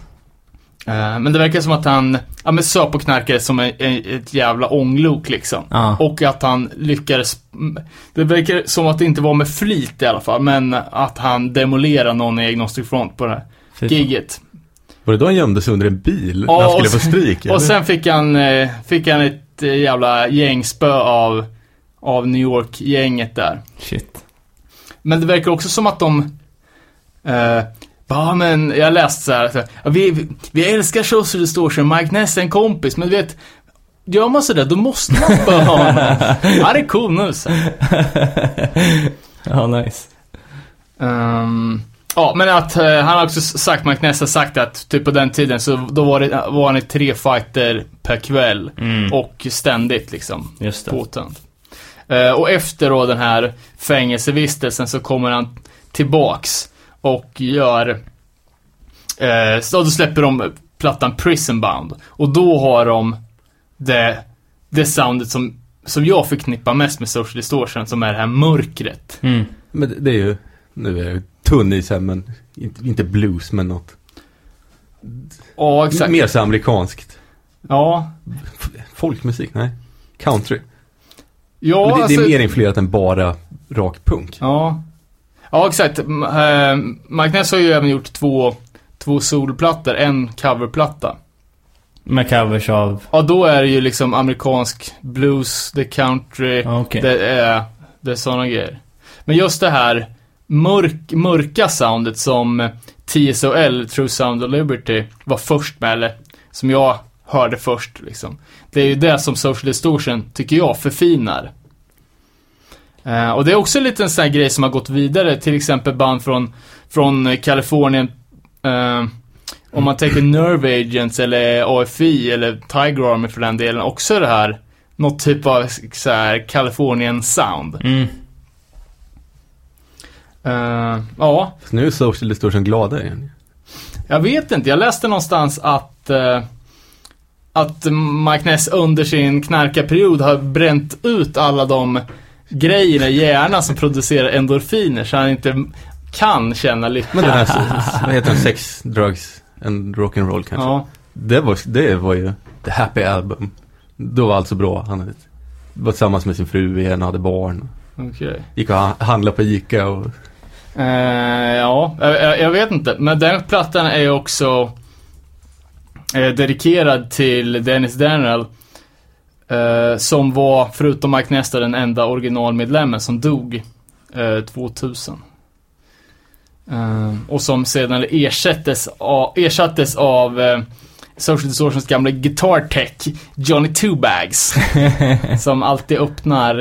Eh, men det verkar som att han, ja men söp och knarkade som en, ett jävla ånglok liksom. Ja. Och att han lyckades, det verkar som att det inte var med flit i alla fall, men att han demolerade någon i Agnostic Front på det här giget. Var det då han gömde sig under en bil när han skulle få stryk? eller? Och sen fick han, eh, fick han ett eh, jävla gängspö av, av New York-gänget där. Shit. Men det verkar också som att de, eh, ja men jag läste så här, så här vi, vi, älskar Social Distortion, Mike Ness är en kompis, men du vet, gör man sådär då måste man spöa honom. Han är cool nu så. Ja, nice. Ehm, ja, men att eh, han har också sagt, Mike Ness har sagt att typ på den tiden så då var, det, var han i tre fighter per kväll. Mm. Och ständigt liksom. Just det. Eh, och efter då den här fängelsevistelsen så kommer han tillbaks och gör, eh, så då släpper de plattan Prison Bound. Och då har de det, det soundet som, som jag förknippar mest med Social Distortion, som är det här mörkret. Mm. Men det, är ju, nu är jag ju tunn i sig, men inte, inte blues, men något. Ja, exakt. Mer så amerikanskt. Ja. Folkmusik, nej. Country. Ja, men det, alltså, det är mer influerat än bara rak punk. Ja. Ja, exakt. Eh, Mike Ness har ju även gjort två, två solplattor, en coverplatta. Med covers av... Ja, då är det ju liksom amerikansk blues, är country, Ja, Okej. det är, det är sådana grejer. Men just det här mörk, mörka soundet som TSOL, True Sound of Liberty, var först med, eller som jag hörde först liksom. Det är ju det som Social Distortion, tycker jag, förfinar. Eh, och det är också en liten sån här grej som har gått vidare, till exempel band från, från Kalifornien. eh, om man tänker Nerve Agents eller AFI eller Tiger Army för den delen, också det här, något typ av så här Californian sound. Mm. Eh, ja, Så nu är Social Distortion glada igen. jag vet inte. Jag läste någonstans att eh, att Mike Ness under sin knarkarperiod har bränt ut alla de grejerna i hjärnan som producerar endorfiner så han inte kan känna lycka. Men den här, vad heter den, Sex, Drugs and Rock'n'Roll kanske? Ja, Det, var, det var ju The Happy Album. Då var allt så bra. Han var tillsammans med sin fru igen och hade barn. okej. Gick och ha- handlade på Ica och Eh, ja, jag, jag- jag vet inte. Men den plattan är ju också eh, dedikerad till Dennis Daniel. Eh, som var, förutom Mike Nesta, den enda originalmedlemmen som dog eh, 2000. Eh, och som sedan ersattes av, ersattes av eh, Social Distortions gamla guitar tech, Johnny Two Bags. som alltid öppnar,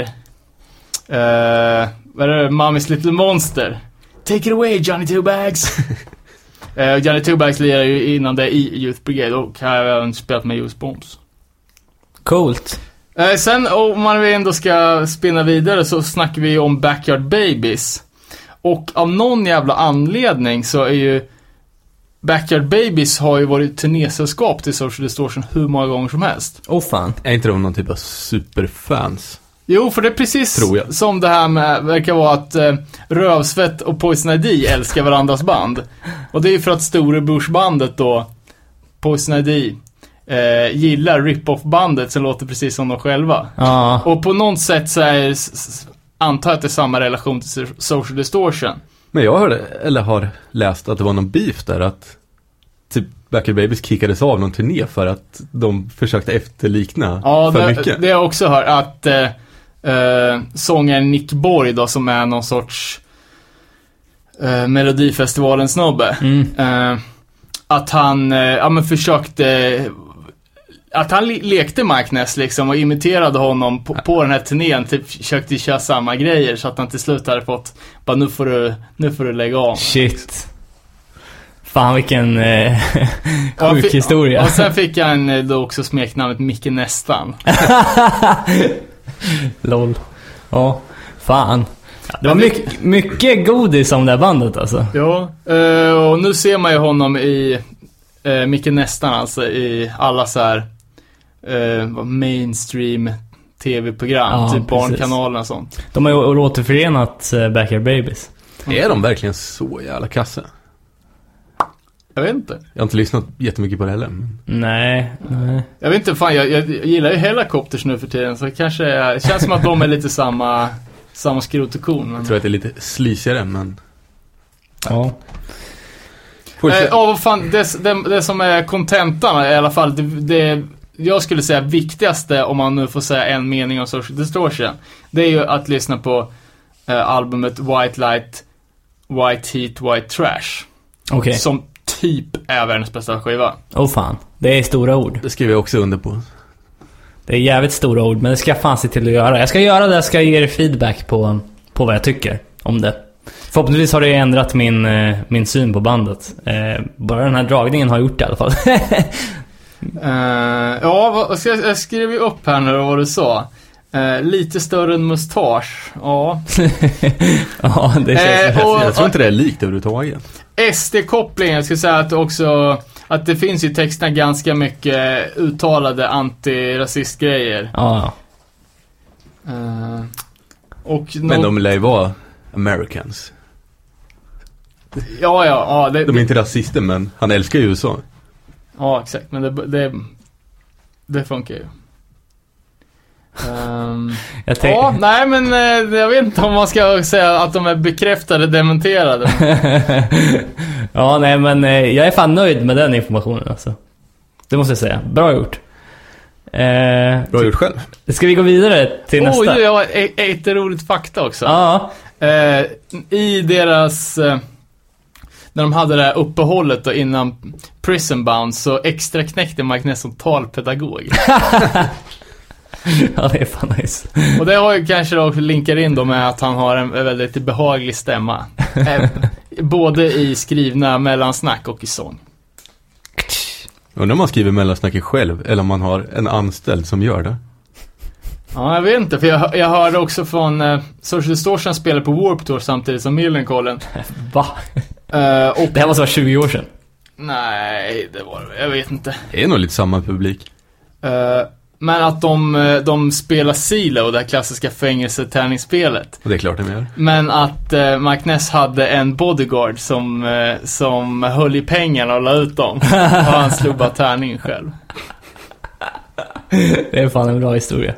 eh, vad är det, Mommy's Little Monster. Take it away Johnny Two Bags. eh, Johnny Two Bags lirade ju innan det i Youth Brigade och har även spelat med Youth Bombs. Coolt. Eh, sen om man ändå ska spinna vidare så snackar vi om Backyard Babies. Och av någon jävla anledning så är ju Backyard Babies har ju varit turnésällskap till Social Distortion hur många gånger som helst. Åh oh, fan. är inte de någon typ av superfans? Jo, för det är precis Tror jag. som det här med, verkar vara att eh, Rövsvett och Poison ID älskar varandras band. Och det är för att storebrorsbandet då, Poison ID, eh, gillar rip-off-bandet som låter precis som de själva. Ja. Och på något sätt så är, antar jag att det är samma relation till Social Distortion. Men jag hörde, eller har läst att det var någon beef där att typ Backyard Babies kickades av någon turné för att de försökte efterlikna Ja, för det, mycket. det har jag också hört att eh, eh, sångaren Nick Borg då, som är någon sorts eh, Melodifestivalen-snubbe. Mm. Eh, att han, eh, ja men försökte att han le- lekte Mike Ness liksom och imiterade honom på, på den här turnén, typ försökte köra samma grejer så att han till slut hade fått, bara nu får du, nu får du lägga av. Shit. Fan vilken eh, sjuk fick- historia. Och sen fick han eh, då också smeknamnet Micke Nästan. LOL. Ja, fan. Det var mycket, mycket godis om det här bandet alltså. Ja, eh, och nu ser man ju honom i, uh, Micke Nästan alltså, i alla så här eh, mainstream tv-program, Ja, typ precis. Barnkanalen och sånt. De har ju återförenat uh, Backyard Babies. Är de verkligen så jävla kassa? Jag vet inte. Jag har inte lyssnat jättemycket på det heller. Men... Nej, nej. Jag vet inte, fan jag, jag gillar ju Hellacopters nu för tiden så det kanske är, det känns som att de är lite samma, samma skrot och korn. Men... Jag tror att det är lite slisigare, men... Ja. Får vi Eh. Ja, vad fan, det, det, det som är kontentan i alla fall, det, det jag skulle säga viktigaste, om man nu får säga en mening om Social Distortion, det är ju att lyssna på eh, albumet White Light, White Heat, White Trash. Okej. Som typ är världens bästa skiva. Åh fan. Det är stora ord. Det skriver jag också under på. Det är jävligt stora ord, men det ska jag fan se till att göra. Jag ska göra det, jag ska ge er feedback på, på vad jag tycker om det. Förhoppningsvis har det ändrat min, eh, min syn på bandet. Eh, bara den här dragningen har gjort det i alla fall. Eh, ja, vad, jag, jag skrev ju upp här nu vad du sa. Eh, lite större än mustasch. Ja. ja, det känns häftigt. och- Jag tror inte det är likt överhuvudtaget. SD-kopplingen, jag skulle säga att också, att det finns i texterna ganska mycket uttalade antirasistgrejer. Ja, Eh, och Men de lär ju vara Americans. Ja, ja, ja, det, De är inte rasister, men han älskar ju USA. Ja exakt, men det, det, det funkar ju. Ehm, jag tänk... ja, nej men eh, jag vet inte om man ska säga att de är bekräftade, dementerade. ja, nej men eh, jag är fan nöjd med den informationen alltså. Det måste jag säga. Bra gjort. Eh, Bra gjort själv. ska vi gå vidare till nästa? Oj, jag har ett, ett roligt fakta också. Ja, Eh, I deras... När de hade det här uppehållet då innan Prison Bound så extra knäckte Mike Ness som talpedagog. ja, det är fan nice. Och det har ju kanske då linkar in då med att han har en väldigt behaglig stämma. Både i skrivna mellansnack och i sång. Undrar om man skriver mellansnacket själv, eller om man har en anställd som gör det. Ja, jag vet inte, för jag, jag hörde också från eh, Social Distortion spelade på Warp Tour samtidigt som Millencolin. Va? Eh, och Det här måste vara 20 år sedan. nej, det var det, jag vet inte. Det är nog lite samma publik. Eh, men att de, eh, de spelar Silo, det här klassiska fängelsetärningsspelet. Och det är klart de gör. Men att eh, Mike Ness hade en bodyguard som, eh, som höll i pengarna och la ut dem. Och han slog bara tärningen själv. Det är fan en bra historia.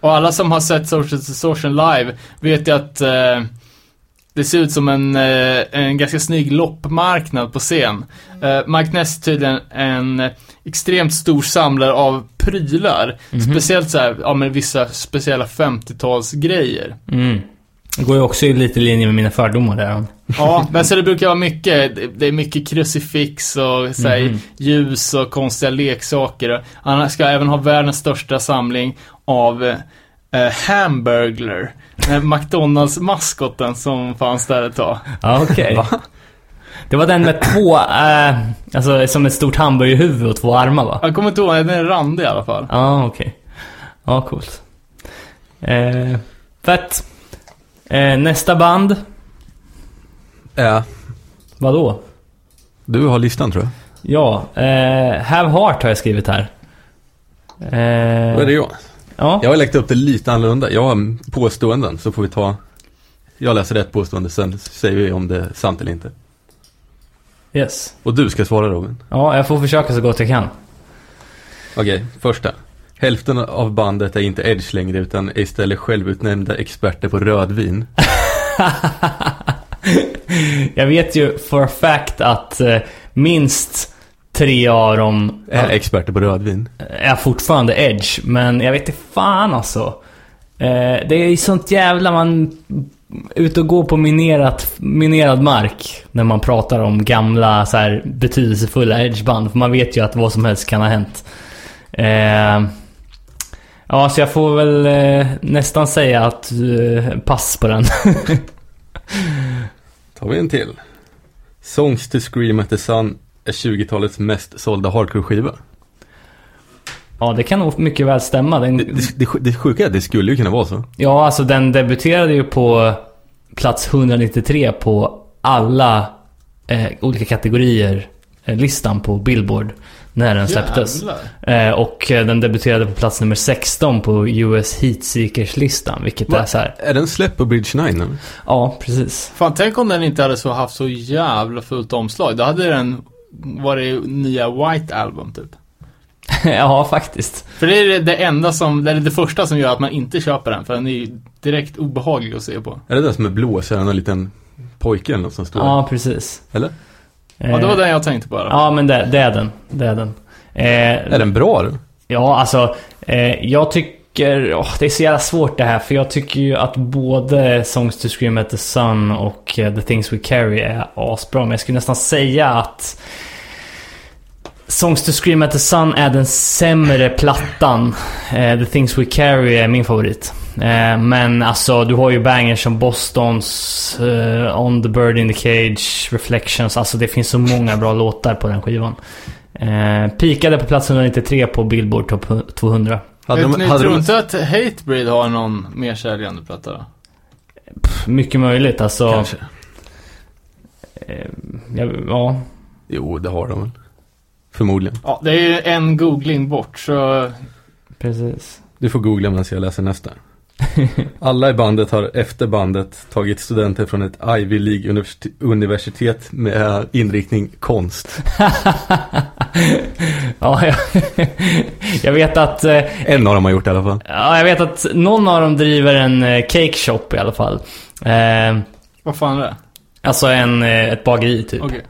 Och alla som har sett Social Distortion live vet ju att eh, det ser ut som en, eh, en ganska snygg loppmarknad på scen. Eh, Mike Ness är tydligen en eh, extremt stor samlare av prylar. Speciellt så här, ja men vissa speciella 50-talsgrejer. Mm. Det går ju också i lite i linje med mina fördomar där. Ja, men så det brukar vara mycket, det- är mycket krucifix och så här, Mhm. ljus och konstiga leksaker. Han ska även ha världens största samling av eh, Hamburglar. Här McDonalds-maskoten som fanns där ett tag. Ja, okej. Det var den med två, eh, alltså som ett stort hamburgerhuvud och två armar va? Jag kommer inte ihåg, den är randig i alla fall. Ja, okej. Ja, coolt. Eh, fett. Eh, nästa band, Ja. vadå? Du har listan tror jag. Ja, eh, Have Heart har jag skrivit här. Eh, Då är det jag. Ja, Jag har lagt upp det lite annorlunda. Jag har påståenden, så får vi ta... Jag läser rätt påstående, sen säger vi om det är sant eller inte. yes. Och du ska svara Robin. Ja, jag får försöka så gott jag kan. Okej, första. Hälften av bandet är inte Edge längre utan är istället självutnämnda experter på rödvin. Jag vet ju for a fact att eh, minst tre av dem Är experter på rödvin. är fortfarande Edge, men jag vet inte fan alltså. Eh, det är ju sånt jävla man ute och går på minerat, minerad mark när man pratar om gamla så här betydelsefulla Edge-band. För man vet ju att vad som helst kan ha hänt. Eh, ja, så jag får väl eh, nästan säga att pass på den. Tar vi en till. Songs to Scream at the Sun är 20-talets mest sålda hardcore-skiva. Ja, det kan nog mycket väl stämma. Den, Det, det, det, sjuka är att det skulle ju kunna vara så. Ja, alltså den debuterade ju på plats 193 på alla eh, olika kategorier eh, listan på Billboard när den släpptes. Eh, och eh, den debuterade på plats nummer 16 på US Heatseekers-listan, vilket Va? är så här. Är den släppt på Bridge 9 eller? Ja, precis. Fan, tänk om den inte hade så haft så jävla fullt omslag. Då hade den varit nya White Album typ. ja, faktiskt. För det är det- det enda som, det är det första som gör att man inte köper den. För den är ju direkt obehaglig att se på. Är det den som är blå så är det någon liten pojke eller något som står Ja, precis. Eller? Ja, det var den jag tänkte på. då. Ja, men det, det är den. Det är den. Eh, Är den bra då? Ja, alltså eh, jag tycker... Oh, det är så jävla svårt det här för jag tycker ju att både Songs to Scream at the Sun och eh, The Things We Carry är asbra. Men jag skulle nästan säga att Songs to Scream at the Sun är den sämre plattan. Eh, the Things We Carry är min favorit. Eh, men alltså du har ju bangers som Bostons, eh, On the Bird in the Cage, Reflections. Alltså det finns så många bra låtar på den skivan. Eh, pikade på plats 193 på Billboard Top 200. Hade de, ni hade tror de, inte att Hatebreed har någon mer säljande platta då? Mycket möjligt alltså. Kanske. Eh, ja, ja. Jo, det har de väl. Förmodligen. Ja, det är ju en googling bort så... precis. Du får googla medan jag läser nästa. Alla i bandet har efter bandet tagit studenter från ett Ivy League universitet, universitet med inriktning konst. ja, jag, jag vet att... Eh, En av dem har gjort det i alla fall. ja, jag vet att någon av dem driver en eh, cake shop i alla fall. Eh, Vad fan är det? alltså en, eh, ett bageri typ. Okej.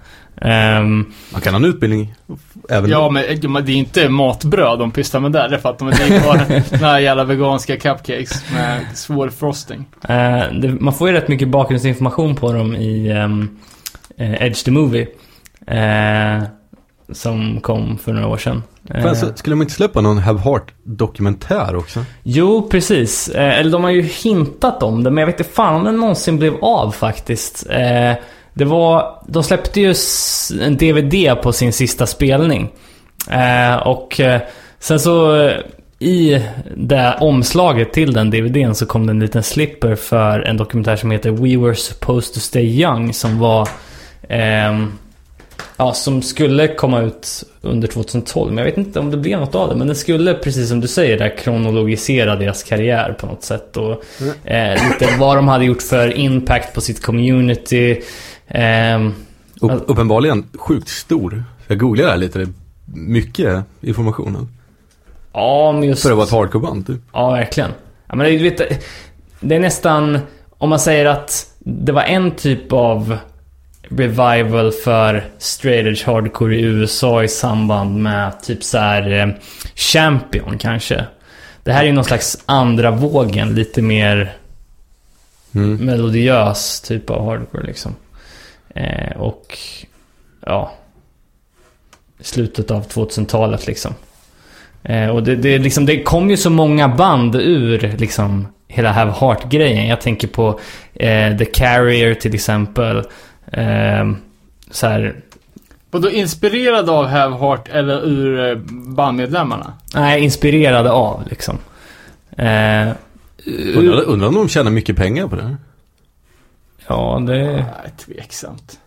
Ehm, Man kan ha en utbildning även Ja, men men det är inte matbröd de pysslar med där. Det är för att de är bara här jävla veganska cupcakes med svår frosting. eh, det, man får ju rätt mycket bakgrundsinformation på dem i eh, Edge the Movie. Eh, som kom för några år sedan. Eh, Fan, så skulle de inte släppa någon Have Heart dokumentär också? Jo, precis. Eh, eller de har ju hintat om det, men jag vet inte fan om den någonsin blev av faktiskt. Eh, det var, de släppte ju en DVD på sin sista spelning. Eh, och eh, sen så eh, i det omslaget till den DVDn så kom det en liten slipper för en dokumentär som heter We Were Supposed to Stay Young som var ehm, Ja, som skulle komma ut under 2012. Men jag vet inte om det blev något av det. Men den skulle, precis som du säger, där kronologisera deras karriär på något sätt. Och eh, lite vad de hade gjort för impact på sitt community. Ehm, Upp, Alltså- uppenbarligen sjukt stor. Jag googlade här lite, det är mycket information. ja, men just... För att vara ett hardcore-band typ. Ja, verkligen. Ja, men det, vet, det är nästan... Om man säger att det var en typ av revival för straight edge hardcore i USA i samband med typ så här eh, Champion kanske. Det här är ju någon slags andra vågen, lite mer Mm. melodiös typ av hardcore liksom. Eh, och ja, slutet av 2000-talet liksom. Eh, och det, det, liksom, det kom ju så många band ur liksom hela Have Heart-grejen. Jag tänker på eh, The Carrier till exempel. Eh, så här, Och då inspirerad av Have Heart eller ur eh, bandmedlemmarna? nej, inspirerade av liksom. Eh, Undrar, undrar om de tjänar mycket pengar på det här? Ja, det... Nej, tveksamt.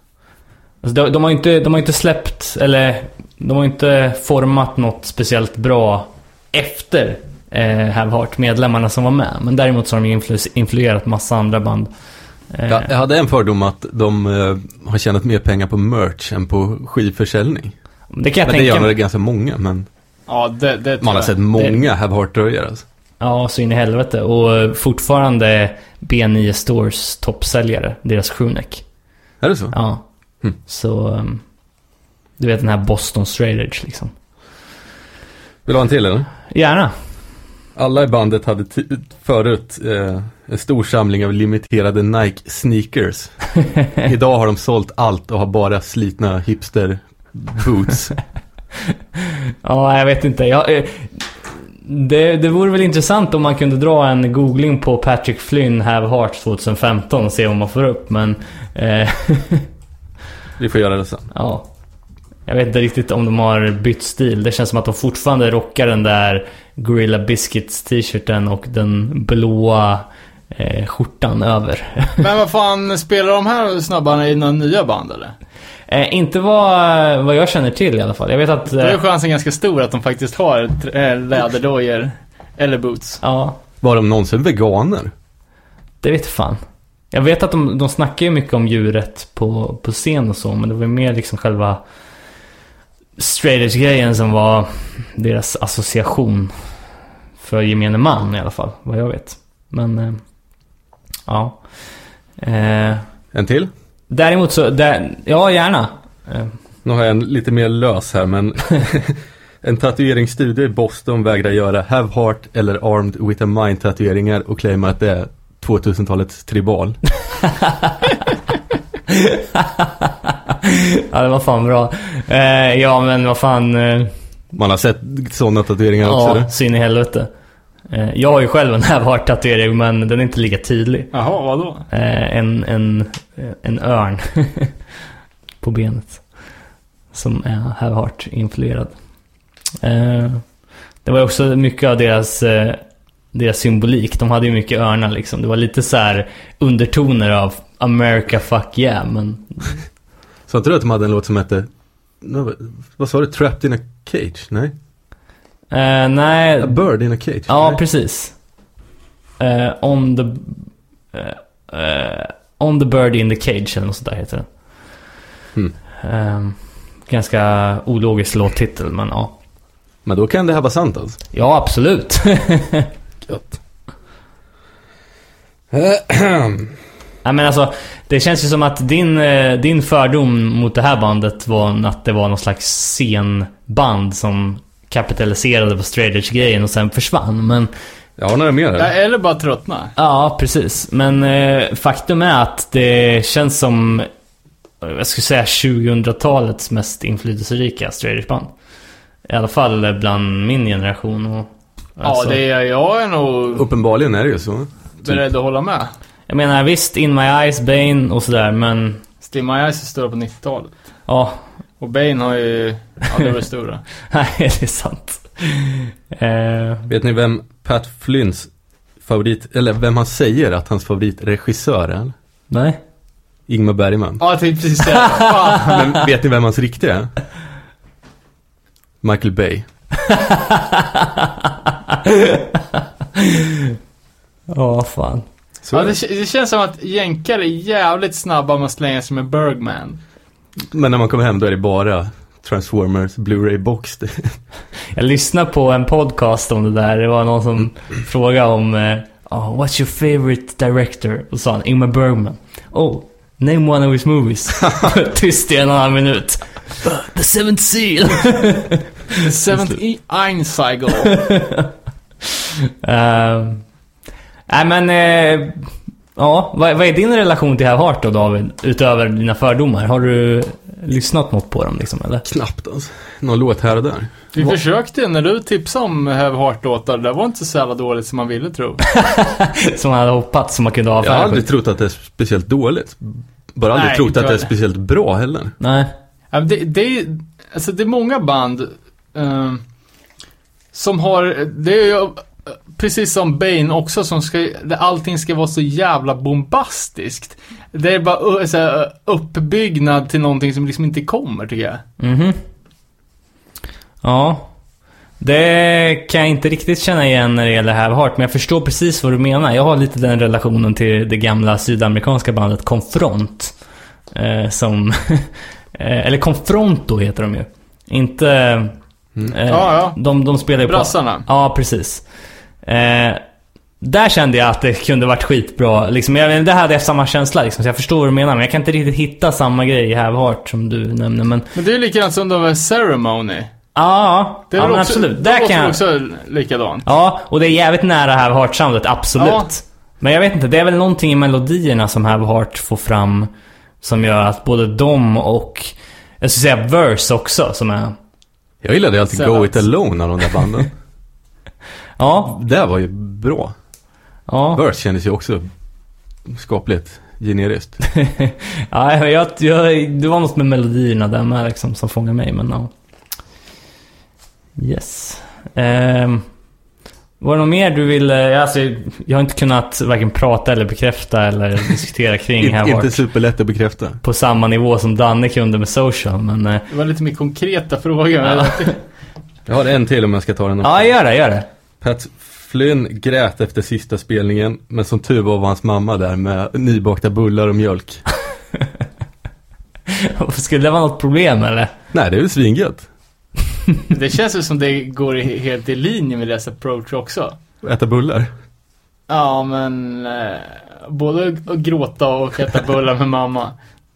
Alltså de, de har inte, de har inte släppt, eller de har inte format något speciellt bra efter eh, Have Heart-medlemmarna som var med. Men däremot så har de ju influ- influerat massa andra band. Eh, Jag, jag hade en fördom att de eh, har tjänat mer pengar på merch än på skivförsäljning. det kan jag Men det tänka gör mig. nog det ganska många, men Ja, det, det tror man har jag. sett många Have Heart-tröjor alltså. Ja, så in i helvete. Och eh, fortfarande B9 Stores toppsäljare, deras crewneck. Är det så? Ja. Mm. Så... ehm, du vet den här Boston Straight Edge liksom. Vill du ha en till eller? Gärna. Alla i bandet hade förut eh, en stor samling av limiterade Nike sneakers. Idag har de sålt allt och har bara slitna hipster boots. Ja, jag vet inte. Jag, eh, det, det vore väl intressant om man kunde dra en googling på Patrick Flynn Have Heart 2015 och se vad man får upp, men... Eh, Vi får göra det sen. ja. Jag vet inte riktigt om de har bytt stil. Det känns som att de fortfarande rockar den där Gorilla Biscuits t-shirten och den blåa eh, skjortan över. Men vad fan, spelar de här snabbarna i några nya band eller? Eh, inte vad, vad jag känner till i alla fall. Jag vet att... Då är Eh, chansen ganska stor att de faktiskt har äh, läderdojor eller boots. ja, Var de någonsin veganer? det vet fan. Jag vet att de, de snackar ju mycket om djuret på, på scen och så, men det var mer liksom själva straight edge-grejen som var deras association för gemene man i alla fall, vad jag vet. Men, eh, ja. Eh, En till? Däremot så, där, ja gärna. Eh, Nu har jag en lite mer lös här men En tatueringsstudio i Boston vägrar göra Have Heart eller Armed with a Mind tatueringar och claimar att det är 2000-talets tribal. ja, det var fan bra. Eh, ja, men vad fan. Eh, Man har sett sådana tatueringar också. ja, syn i helvete. Eh, jag har ju själv en Havhart-tatuering, men den är inte lika tydlig. Jaha, vadå? Eh, en, en, en örn på benet. Som är Havhart-influerad. Eh, det var också mycket av deras, eh, deras symbolik. De hade ju mycket örnar liksom. Det var lite så här undertoner av America fuck yeah, men Så jag tror att de hade en låt som hette Vad sa du? Trapped in a cage? Nej? Eh, nej. A bird in a cage? Ja, Nej. precis. Eh, on the... eh, on the bird in the cage eller något sånt där heter den. Mm. Ganska ologisk låttitel, men ja. Men då kan det här vara sant alltså? Ja, absolut. Gött. Nej men alltså, det känns ju som att din, din fördom mot det här bandet var att det var någon slags scenband som kapitaliserade på straight edge-grejen och sen försvann. Men Jag mer Ja, här. eller bara tröttna. Ja, precis. Men eh, faktum är att det känns som, eh, jag skulle säga 2000-talets mest inflytelserika straight band. I alla fall bland min generation. Och, alltså, Ja, det är, jag är nog Uppenbarligen är det ju så. beredd att hålla med. Jag menar visst, In My Eyes, Bane och sådär, men Steve My Eyes är stora på 90-talet. ja, Och Bane har ju aldrig varit stora. nej det är sant. Eh, Vet ni vem Pat Flynns favorit, eller vem han säger att hans favoritregissör är? nej. Ingmar Bergman. Ja, jag tänkte precis det. Fan. Men vet ni vem hans riktiga är? Michael Bay. Ja, fan. Så Ja, det, det känns som att jänkare är jävligt snabba med att slänga sig med Bergman. Men när man kommer hem då är det bara Transformers Blu-ray box. Jag lyssnade på en podcast om det där. Det var någon som frågade om eh, oh, What's your favorite director? Och sa han Ingmar Bergman. Oh, name one of his movies. Tyst i en och en halv minut. "Uh, The Seventh Seal. The Seventh E- Eincycle. Ehm, Nej men, eh, ja. Vad, vad är din relation till Have Heart då David? Utöver dina fördomar. Har du lyssnat något på dem liksom eller? Knappt alltså. Någon låt här och där. Vi Vad- försökte, när du tipsade om Have Heart-låtar, det var inte så jävla dåligt som man ville tro. Som man hade hoppats som man kunde Jag har avfärda. aldrig trott att det är speciellt dåligt. Bara aldrig Nej, trott att det är speciellt bra heller. Nej. Det, det, är, alltså det är många band eh, som har, det är ju precis som Bane också, som ska, där allting ska vara så jävla bombastiskt. Det är bara uh, så här, uppbyggnad till någonting som liksom inte kommer, tycker jag. Mhm. Ja. Det kan jag inte riktigt känna igen när det gäller Have Heart, men jag förstår precis vad du menar. Jag har lite den relationen till det gamla sydamerikanska bandet Confront. Eh, som... eh, eller Confronto heter de ju. Inte... Eh, Ja, ja. De, de spelar ju på... Brassarna. Ja, precis. Eh, där kände jag att det kunde varit skitbra. Liksom, jag, det hade jag samma känsla liksom, så jag förstår vad du menar. Men jag kan inte riktigt hitta samma grej i Have Heart som du nämner. Men Men det är ju likadant som de här Ceremony. ja, Det ja men också, absolut. det Där kan jag... också likadant. Ja, och det är jävligt nära Have Heart-soundet, absolut. Ja. Men jag vet inte, det är väl någonting i melodierna som Have Heart får fram som gör att både de och, jag skulle säga Verse också, som är... Jag gillade alltid Go. It Alone av de där banden. Ja, det var ju bra. ja. Verse kändes ju också skapligt generiskt. ja, jag, jag, det var något med melodierna där med liksom som fångade mig, men ja. Yes. Ehm, var det något mer du ville... Alltså, jag har inte kunnat varken prata eller bekräfta eller diskutera kring In, här inte superlätt att bekräfta. på samma nivå som Danne kunde med social, men... eh, Det var lite mer konkreta frågor. Ja. Jag har en till om jag ska ta den också. Ja, gör det, gör det. Pat Flynn grät efter sista spelningen, men som tur var var hans mamma där med nybakta bullar och mjölk. Skulle det vara något problem eller? Nej, det är väl svingött. Det känns ju som det går helt i linje med deras approach också. Äta bullar. Ja, men eh, både att gråta och äta bullar med mamma.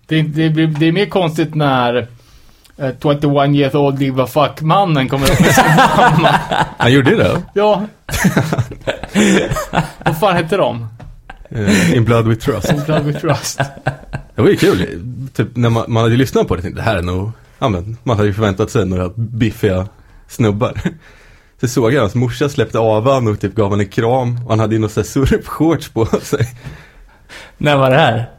Det, det, blir, det är mer konstigt när eh, 21 years old give a fuck mannen kommer upp med sin mamma. Han gjorde det? Ja. Vad fan heter de? Eh, In Blood With Trust. Blood with Trust. Det var ju kul. Typ när man, man hade ju lyssnat på det tänkte det här är nog, ja men man hade ju förväntat sig några biffiga snubbar. Så såg jag hans morsa släppte av han och typ gav honom en kram och han hade ju någon sån här surfshorts på sig. När var det här?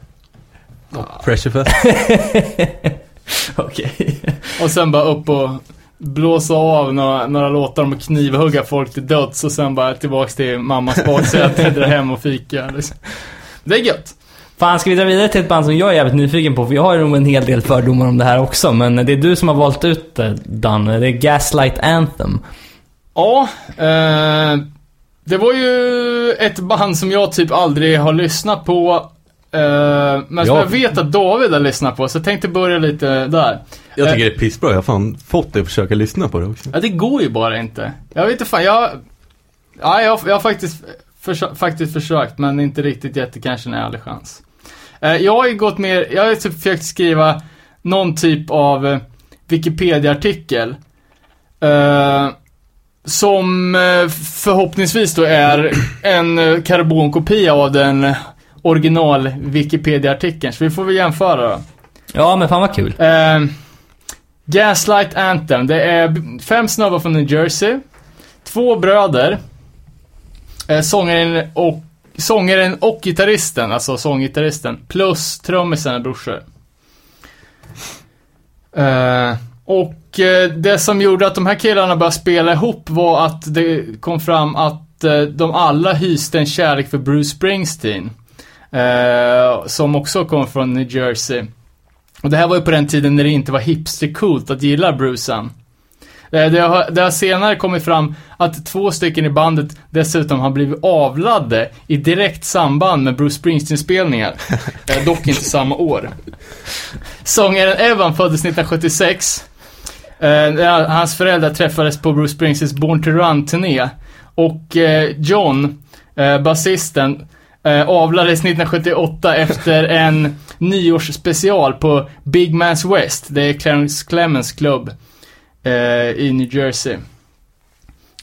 Pressurefest. Okej. Och sen bara upp och blåsa av några, några låtar om att knivhugga folk till döds och sen bara tillbaks till mammas baksäte, dra hem och fika. Liksom. Det är gött. Fan, ska vi dra vidare till ett band som jag är jävligt nyfiken på? För jag har nog en hel del fördomar om det här också. Men det är du som har valt ut det, Danne. Det är Gaslight Anthem. Ja, eh, det var ju ett band som jag typ aldrig har lyssnat på. Eh, men som Ja. jag vet att David har lyssnat på, så jag tänkte börja lite där. Jag tycker det är pissbra, jag har fan fått dig att försöka lyssna på det också. Ja, det går ju bara inte. Jag vet inte fan, jag... Ja, jag, jag har faktiskt, försö- faktiskt försökt, men inte riktigt gett det kanske en ärlig chans. Eh, jag har ju gått mer, jag har typ försökt skriva någon typ av Wikipedia-artikel. Som förhoppningsvis då är en karbonkopia av den original Wikipedia-artikeln. Så vi får väl jämföra då. Ja, men fan vad kul. Eh, Gaslight Anthem. Det är fem snubbar från New Jersey. Två bröder. Eh, sångaren, och, sångaren och gitarristen, alltså sånggitarristen. Plus trummisen är brorsor. Eh, och eh, det som gjorde att de här killarna började spela ihop var att det kom fram att eh, de alla hyste en kärlek för Bruce Springsteen. Eh, som också kom från New Jersey. Och det här var ju på den tiden när det inte var hipstercoolt att gilla Brucean. Eh, Det har, det har senare kommit fram att två stycken i bandet dessutom har blivit avlade i direkt samband med Bruce Springsteen-spelningar. Eh, Dock inte samma år. Sångaren Evan föddes 1976. Eh, Hans föräldrar träffades på Bruce Springsteens Born to Run-turné. Och eh, John, eh, basisten, eh, avlades 1978 efter en nyårsspecial på Big Man's West. Det är Clarence Clemens klubb eh, i New Jersey.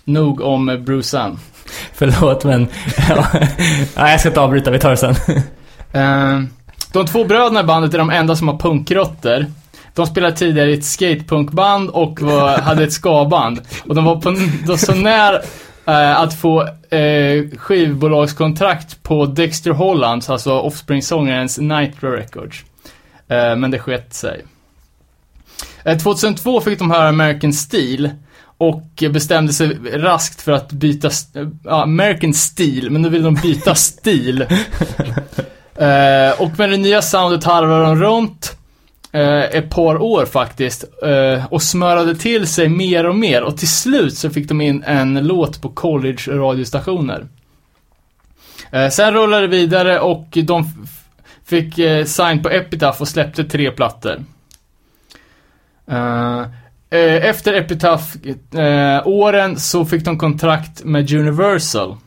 Nog om eh, Brucean. Förlåt, men... ja, jag ska inte avbryta. Vi tar det sen. Eh, de två bröderna i bandet är de enda som har punkrötter. De spelade tidigare i ett skatepunkband och var, hade ett skaband. Och de var på de så när eh, att få eh, skivbolagskontrakt på Dexter Hollands, alltså Offspring-sångarens Nitro Records. Eh, men det skett sig. Eh, 2002 fick de höra American Steel och bestämde sig raskt för att byta, eh, ja, American Steel, men nu vill de byta stil. Eh, och med det nya soundet harvade de runt eh, ett par år faktiskt eh, och smörade till sig mer och mer och till slut så fick de in en låt på college radiostationer. Eh, sen rullade det vidare och de fick eh, sign på Epitaph och släppte tre plattor. Eh, eh efter Epitaph-åren eh, så fick de kontrakt med Universal.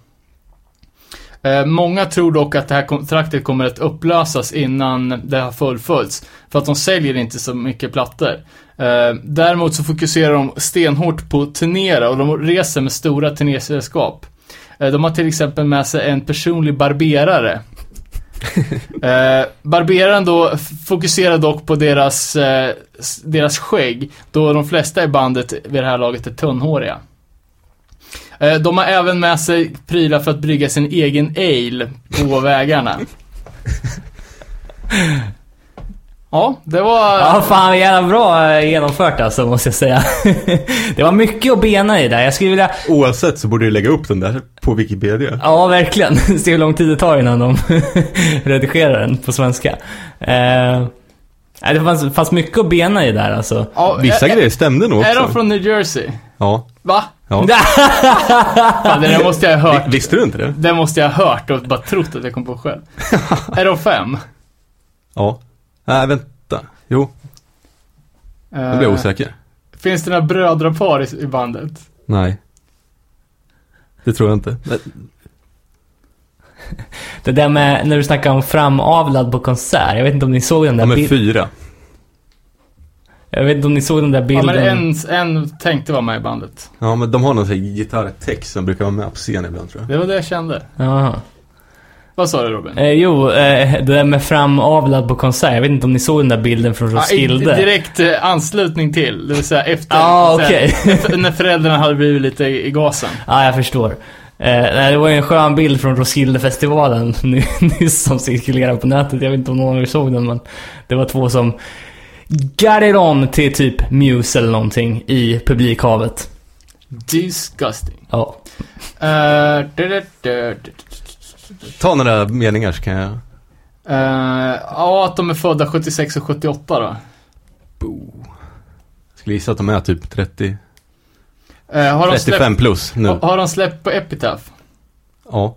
Eh, många tror dock att det här kontraktet kommer att upplösas innan det har fullföljts. För att de säljer inte så mycket plattor. Eh, däremot så fokuserar de stenhårt på turnera och de reser med stora turnésällskap. Eh, de har till exempel med sig en personlig barberare. Eh, barberaren då fokuserar dock på deras, eh, deras skägg, då de flesta i bandet vid det här laget är tunnhåriga. Eh, de har även med sig prylar för att brygga sin egen ale på vägarna. Ja, det var... Ja, fan jävla bra eh, genomfört alltså, måste jag säga. det var mycket att bena i där. Jag skulle vilja... Oavsett så borde du lägga upp den där på Wikipedia. Ja, verkligen. Se hur lång tid det tar innan de redigerar den på svenska. Eh... Nej, det fanns, fanns mycket att bena i där alltså. Ja, Vissa är, grejer stämde nog Är de också. från New Jersey? Ja. Va? ja. Fan, det där måste jag ha hört. Vi- Visste du inte det? Det måste jag ha hört och bara trott att jag kom på själv. är de fem? Ja. Nej, vänta. Jo, nu blir jag osäker. Finns det några brödrapar i, i bandet? Nej. Det tror jag inte. Men- Det där med när du snackar om framavlad på konsert. Jag vet inte om ni såg den där De är bilden. fyra. Jag vet inte om ni såg den där Ja, bilden. men en, en tänkte vara med i bandet. Ja, men de har någon sån här gitarrtext som brukar vara med på scen ibland tror jag. Det var det jag kände. Jaha. Vad sa du Robin? Eh, jo, eh, det där med framavlad på konsert. Jag vet inte om ni såg den där bilden från Ja, Roskilde. direkt eh, anslutning till, det vill säga efter. Ja, här, okej. när- föräldrarna hade blivit lite i gasen. Ja, jag förstår. Eh, nej, det var ju en skön bild från Roskildefestivalen ny- nyss som cirkulerade på nätet. Jag vet inte om någon av er såg den, men det var två som got it on till typ Muse eller någonting i publikhavet. Disgusting. Ja. Uh, du, du, du, du, Ta några meningar så kan jag... Eh, ja, att de är födda 76 och 78 då. Bo. Skulle gissa att de är typ 30, Eh, har, de 35 släppt, plus nu. har, har de släppt på Epitaph? Ja.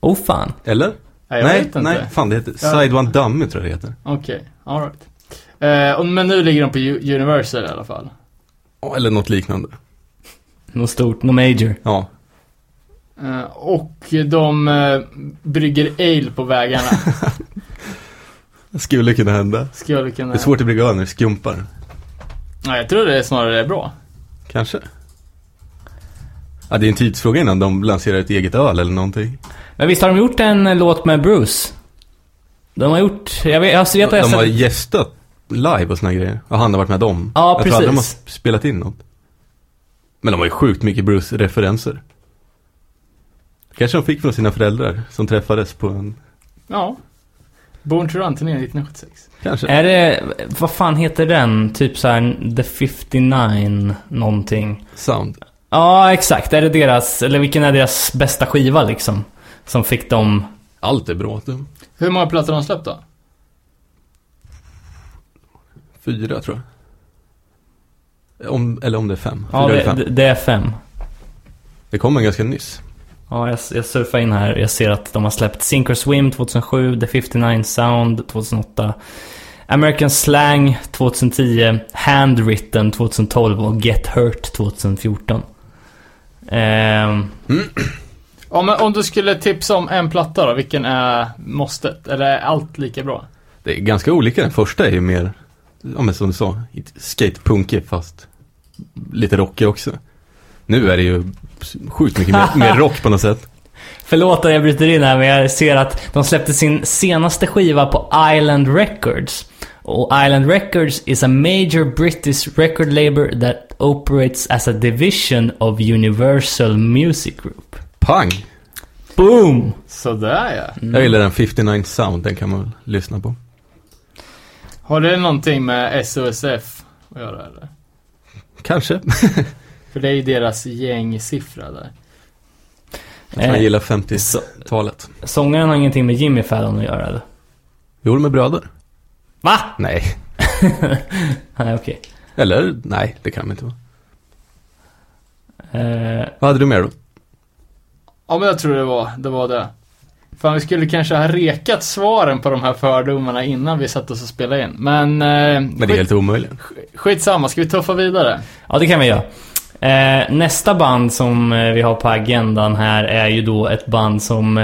Oh fan. Eller? Nej, nej, nej, fan det heter Ja. Side One Dummy tror jag det heter. Okej, alright. Uh, men nu ligger de på Universal i alla fall. Ja, Eller något liknande. Något stort, något major. Ja. Eh, och de uh, brygger ale på vägarna. Det skulle kunna hända. Skulle kunna... Det är svårt att brygga öl när det skumpar. Nej, jag tror det är snarare är bra. Kanske. Ja, det är en tidsfråga innan de lanserar ett eget öl eller någonting. Men visst har de gjort en eh, låt med Bruce? De har gjort, jag vet, jag vet att jag De har sett... gästat live och såna grejer. Och han har varit med dem. Ja, jag tror aldrig de har precis. spelat in något. Men de har ju sjukt mycket Bruce-referenser. Kanske de fick från sina föräldrar som träffades på en... Ja. Born to Run-turnén 1976. Kanske. Är det, vad fan heter den? Typ så här The 59 någonting. Sound. Ja, exakt. Är det deras, eller vilken är deras bästa skiva liksom? Som fick dem... Allt är bra. Hur många plattor har de släppt då? Fyra tror jag. Om, eller om det är fem. Fyra Ja, det, fem. det, det är fem. Det kommer ganska nyss. Ja, jag, jag surfar in här. Jag ser att de har släppt Sink or Swim 2007, The 59 Sound 2008, American Slang 2010, Handwritten 2012 och Get Hurt 2014. Ehm, Ja, men om du skulle tipsa om en platta då, vilken är måstet? Eller är allt lika bra? Det är ganska olika. Den första är ju mer, ja men som du sa, skatepunkig fast lite rockig också. Nu är det ju sjukt mycket mer, mer rock på något sätt. Förlåt att jag bryter in här, men jag ser att de släppte sin senaste skiva på Island Records. Och Island Records is a major British record label that operates as a division of Universal Music Group. Pang! Boom! Sådär ja. Jag gillar den 59 Sound, den kan man väl lyssna på. Har det någonting med SOSF att göra eller? Kanske. För det är ju deras gängsiffra där. Jag tror jag gillar 50-talet. Så- Sångaren har ingenting med Jimmy Fallon att göra eller? Jo, de är bröder. Va? Nej. Nej, okej. Eller, nej, det kan de inte vara. Eh, Vad hade du mer då? Ja, men jag tror det var det. Var det. Fan, vi skulle kanske ha rekat svaren på de här fördomarna innan vi satte oss och spelade in. Men, eh, Men det är skit, helt omöjligt. skitsamma, ska vi tuffa vidare? ja, det kan vi göra. Eh, nästa band som eh, vi har på agendan här är ju då ett band som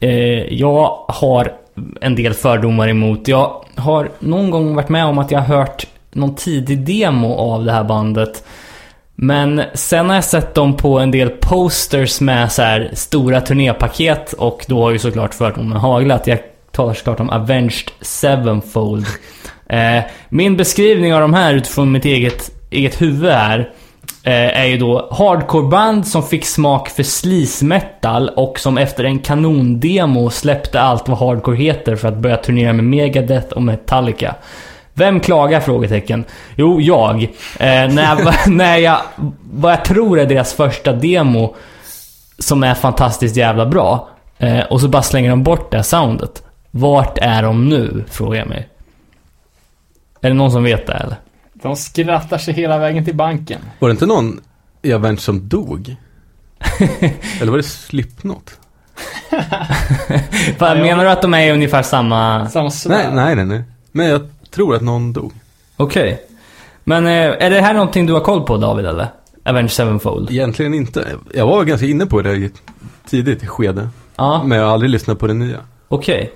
eh, jag har en del fördomar emot. Jag har någon gång varit med om att jag har hört någon tidig demo av det här bandet. Men sen har jag sett dem på en del posters med så här stora turnépaket och då har ju såklart fördomen haglat. Jag talar såklart om Avenged Sevenfold. Eh, min beskrivning av de här utifrån mitt eget, eget huvud är eh, är ju då hardcoreband som fick smak för sleaze metal och som efter en kanondemo släppte allt vad hardcore heter för att börja turnera med Megadeth och Metallica. Vem klagar? Frågetecken. Jo, jag. Eh, när, jag när jag... Vad jag tror är deras första demo som är fantastiskt jävla bra. Eh, och så bara slänger de bort det här soundet. Vart är de nu? Frågar jag mig. Är det någon som vet det eller? De skrattar sig hela vägen till banken. Var det inte någon i Avenge som dog? Eller var det Slipknot? Fan, menar du att de är ungefär samma... Samma Nej, nej, nej, nej. Men jag tror att någon dog. Okej. Men eh, är det här någonting du har koll på David eller? Avenged Sevenfold? Egentligen inte. Jag var ganska inne på det i ett tidigt skede. Ja, Men jag har aldrig lyssnat på det nya. okej.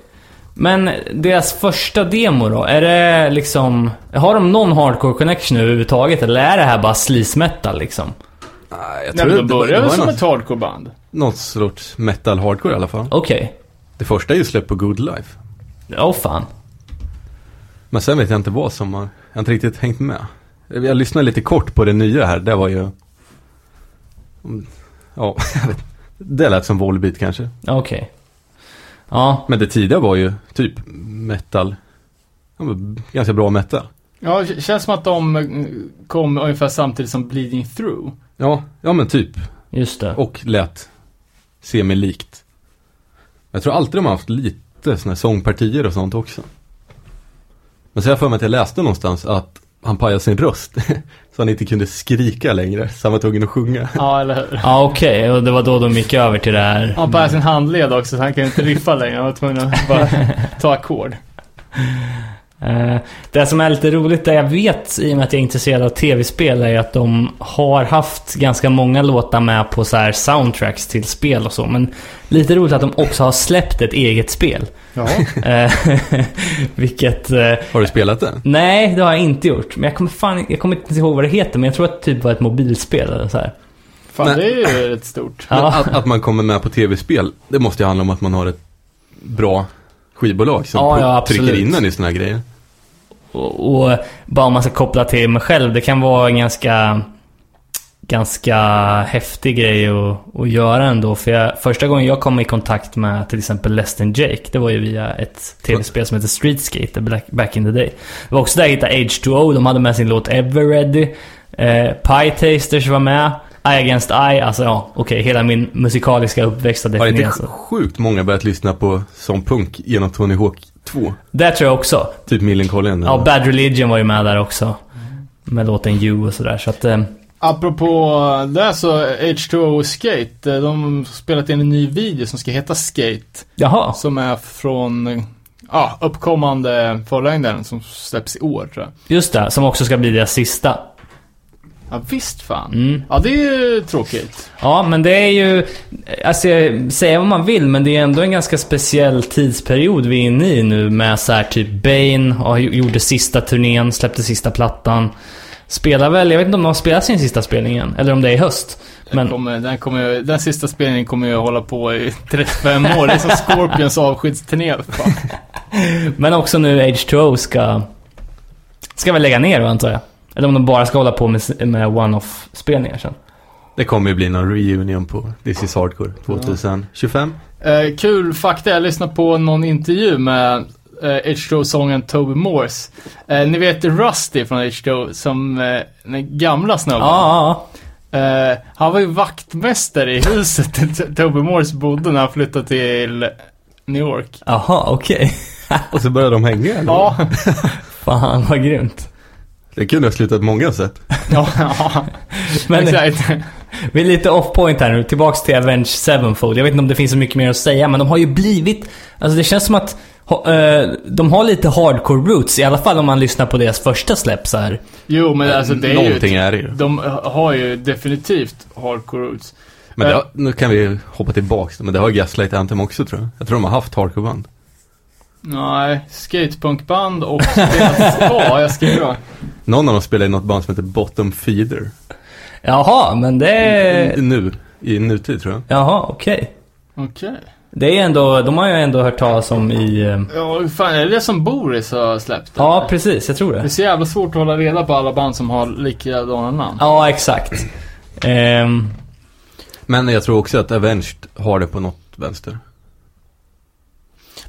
Men deras första demo då? Är det liksom... Har de någon hardcore connection överhuvudtaget? Eller är det här bara sleaze metal liksom? Nej, jag Nej, men de det var- började det väl var som något, ett hardcoreband? något sorts metal hardcore i alla fall. Okej. Det första är ju släppt på Good Life. Åh fan. Men sen vet jag inte vad som har, jag har inte riktigt hängt med. Jag lyssnade lite kort på det nya här, det var ju... Ja, jag vet. Det lät som Volbeat kanske. Okej. Ja, Men det tidiga var ju typ metal. Ganska bra metal. Ja, det känns som att de eh, kom ungefär samtidigt som Bleeding Through. Ja, ja men typ. just det. Och lät semi-likt. Jag tror alltid de har haft lite sådana här sångpartier och sånt också. Men så har jag för mig att jag läste någonstans att han pajade sin röst. så han inte kunde skrika längre. Så han var tvungen att sjunga. Ja, eller hur? Ja, okej. Och det var då de gick över till det här. Han har sin handled också så han kan inte riffa längre. Han var tvungen att bara ta ackord. Eh, Det som är lite roligt, det jag vet i och med att jag är intresserad av tv-spel, är att de har haft ganska många låtar med på så här soundtracks till spel och så. Men lite roligt att de också har släppt ett eget spel. Ja. Eh, Vilket... eh, Har du spelat det? Nej, det har jag inte gjort. Men jag kommer fan jag kommer inte ihåg vad det heter, men jag tror att det typ var ett mobilspel eller så här. Fan, Nej. det är ju rätt stort. Men Ja. att, att man kommer med på tv-spel, det måste ju handla om att man har ett bra skivbolag som Ja, ja, trycker in en i såna här grejer. Och, och bara om man ska koppla till mig själv, det kan vara en ganska, ganska häftig grej att, att göra ändå. För jag, första gången jag kom i kontakt med till exempel Less than Jake, det var ju via ett tv-spel som heter Street Skater back, in the day. Det var också där jag hittade H2O, de hade med sin låt Ever Ready. Eh, Pie Tasters var med. Eye Against Eye, alltså ja, okej, hela min musikaliska uppväxt har Har inte definierats. sjukt många börjat lyssna på sån punk genom Tony Hawk 2? Det tror jag också. Typ Millencolin. Ja, Bad Religion var ju med där också. Med låten You och sådär, så att... Eh, Apropå det så, H2O Skate, eh, de har spelat in en ny video som ska heta Skate. jaha. Som är från, ja, uppkommande förlängdaren som släpps i år tror jag. Just det, som också ska bli deras sista. Ja, visst fan. Mm. Ja, det är ju tråkigt. Ja, men det är ju... Alltså, säga vad man vill, men det är ändå en ganska speciell tidsperiod vi är inne i nu med så här typ Bane, och gjorde sista turnén, släppte sista plattan. Spelar väl, jag vet inte om de har spelat sin sista spelning än, eller om det är i höst. Den, Men, kommer, den, kommer, den sista spelningen kommer ju hålla på i 35 år. Det är som Scorpions avskedsturné. men också nu H2O ska... Ska väl lägga ner då, antar jag. Eller om de bara ska hålla på med, med one-off-spelningar sen. Det kommer ju bli någon reunion på This is Hardcore 2025. Eh, kul fakta, jag lyssnade på någon intervju med eh, H2O-sången Toby Morse. Eh, ni vet Rusty från H2O, som eh, den gamla snubben. Ja, ja, Eh, han var ju vaktmästare i huset där Toby Morse bodde när han flyttade till New York. ja. Jaha, okej. Och så börjar de hänga eller? Ja, Fan vad grymt. Det kunde ha slutat på många sätt. ja, ja. Men exakt. vi är lite off point här nu. Tillbaks till Avenge Sevenfold. Jag vet inte om det finns så mycket mer att säga, men de har ju blivit... Alltså det känns som att de har lite hardcore roots. I alla fall om man lyssnar på deras första släpp så här. Jo, men alltså det är Någonting ju... är det ju. De har ju definitivt hardcore roots. Men Eh. har, nu kan vi hoppa tillbaks, men det har Gaslight Anthem också tror jag. Jag tror de har haft hardcoreband. Nej, skatepunkband och deras... Ja, jag skriver då. Någon av dem spelar i något band som heter Bottom Feeder. Jaha, men det... Nu, i nutid tror jag. Jaha, okej. Okej. Det är ändå, de har ju ändå hört talas om i... eh, Ja, hur fan är det det som Boris har släppt? Ja, precis. Jag tror Det är det. så jävla svårt att hålla reda på alla band som har likadana namn. Ja, exakt. Ehm, Men jag tror också att Avenged har det på något vänster.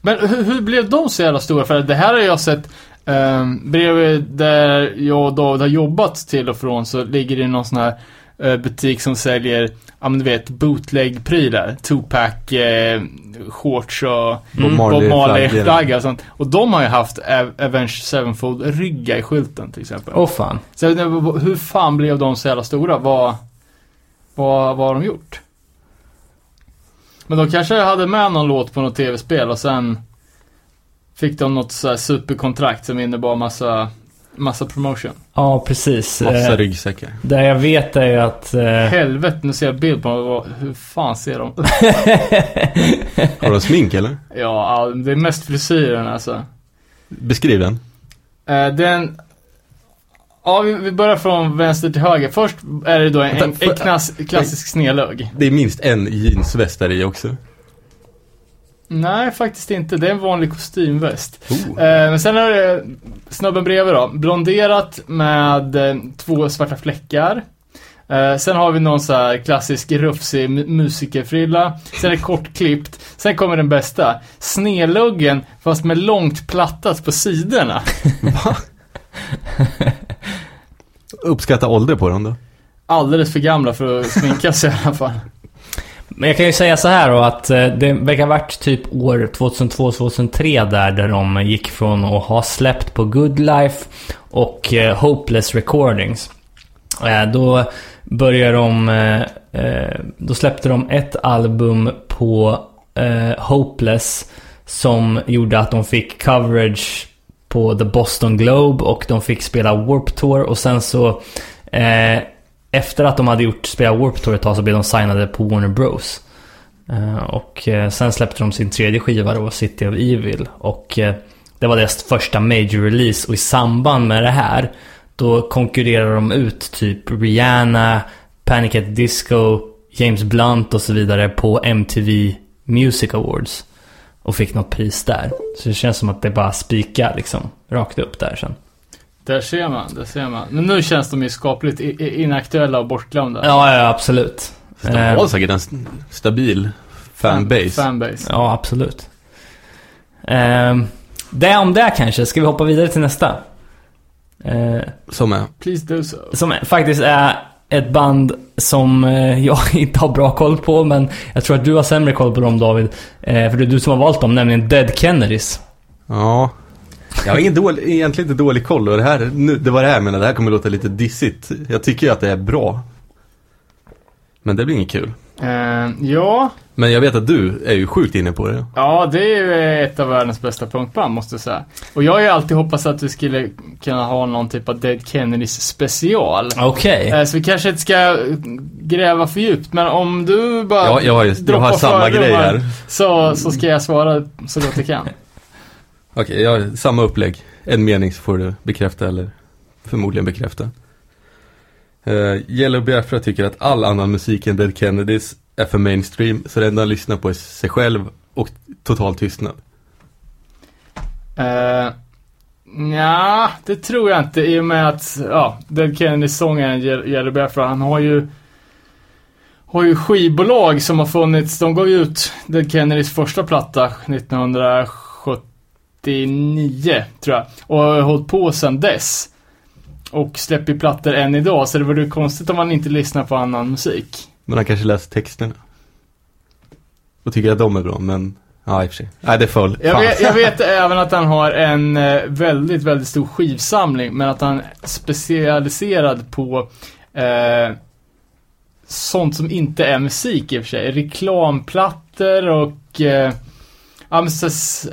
Men hur, hur blev de så jävla stora? För det här har jag sett um, bredvid där jag och David har jobbat till och från så ligger det någon sån här eh, butik som säljer, ja men du vet, bootleg-prylar. Tupac, eh, shorts och Bob Bob. Marley-flagga och sånt. Och de har ju haft Av- Avenged Sevenfold-rygga i skylten till exempel. Åh fan. Så inte, hur fan blev de så jävla stora? Vad, vad, vad har de gjort? Men de kanske hade med någon låt på något tv-spel och sen fick de något så här superkontrakt som innebar massa, massa promotion. Ja, precis. Massa Eh, ryggsäckar. det jag vet är ju att... Eh, Helvete, nu ser jag bild på dem. Hur fan ser de? Har de smink eller? Ja, det är mest frisyren alltså. Beskriv den. Eh, den... Ja, vi, börjar från vänster till höger. Först är det då en, en, en klass, klassisk snedlugg. Det är minst en jeansväst där i också. Nej, faktiskt inte. Det är en vanlig kostymväst. Oh. Eh, men sen är det snubben bredvid då. Blonderat med eh, två svarta fläckar. Eh, sen har vi någon så här klassisk rufsig mu- musikerfrilla. Sen är det kortklippt. Sen kommer den bästa. Snedluggen fast med långt plattat på sidorna. Uppskatta ålder på dem då. Alldeles för gamla för att sminka sig i alla fall. Men jag kan ju säga så här då att eh, det verkar ha varit typ år 2002-2003 där, där de gick från att ha släppt på Good Life och eh, Hopeless Recordings. Eh, då började de, då släppte de ett album på Hopeless som gjorde att de fick coverage på The Boston Globe och de fick spela Warp Tour och sen så eh, efter att de hade gjort spela Warp Tour ett tag så blev de signade på Warner Bros. Eh, och eh, sen släppte de sin tredje skiva då, City of Evil. Och eh, det var deras första major release och i samband med det här då konkurrerar de ut typ Rihanna, Panic at Disco, James Blunt och så vidare på MTV Music Awards. Och fick något pris där. Så det känns som att det bara spikar liksom rakt upp där sen. Där ser man, där ser man. Men nu känns de ju skapligt inaktuella och bortglömda. Ja, ja absolut. De Eh, har säkert en stabil fanbase. Fanbase. Ja, absolut. Ehm, det om det kanske. Ska vi hoppa vidare till nästa? Eh, Som är. Please do so. som faktiskt är ett band som eh, jag inte har bra koll på, men jag tror att du har sämre koll på dem David. Eh, för det är du som har valt dem, nämligen Dead Kennedys. Ja. Jag har ingen dålig, egentligen inte dålig koll och det här, nu, det var det här jag menade, det här kommer låta lite dissigt. Jag tycker ju att det är bra. Men det blir inget kul. Eh, ja, Men jag vet att du är ju sjukt inne på det. ja, det är ju ett av världens bästa punkband måste jag säga. Och jag har ju alltid hoppats att vi skulle kunna ha någon typ av Dead Kennedys special. Okej. Eh, Så vi kanske inte ska gräva för djupt, men om du bara Ja, jag har, jag har samma grej här. Så, så ska jag svara så gott jag kan. Okej, jag samma upplägg. En mening så får du bekräfta eller förmodligen bekräfta. Eh, uh, Yellow Biafra tycker att all annan musik än Dead Kennedys är för mainstream, så det enda han lyssnar på är sig själv och total tystnad. Eh, uh, ja, det tror jag inte i och med att, ja, Dead Kennedys sångaren Yellow Biafra, han har ju har ju skivbolag som har funnits, de gav ju ut Dead Kennedys första platta 1979, tror jag. Och har hållit på sedan dess. Och släpper plattor än idag, så det vore konstigt om man inte lyssnar på annan musik. Men han kanske läser texterna. Och tycker att de är bra, men ja, i och för sig. Nej, det föll. Jag vet, jag vet även att han har en eh, väldigt, väldigt stor skivsamling, men att han är specialiserad på eh, sånt som inte är musik i och för sig. Reklamplattor och eh, ja, men så,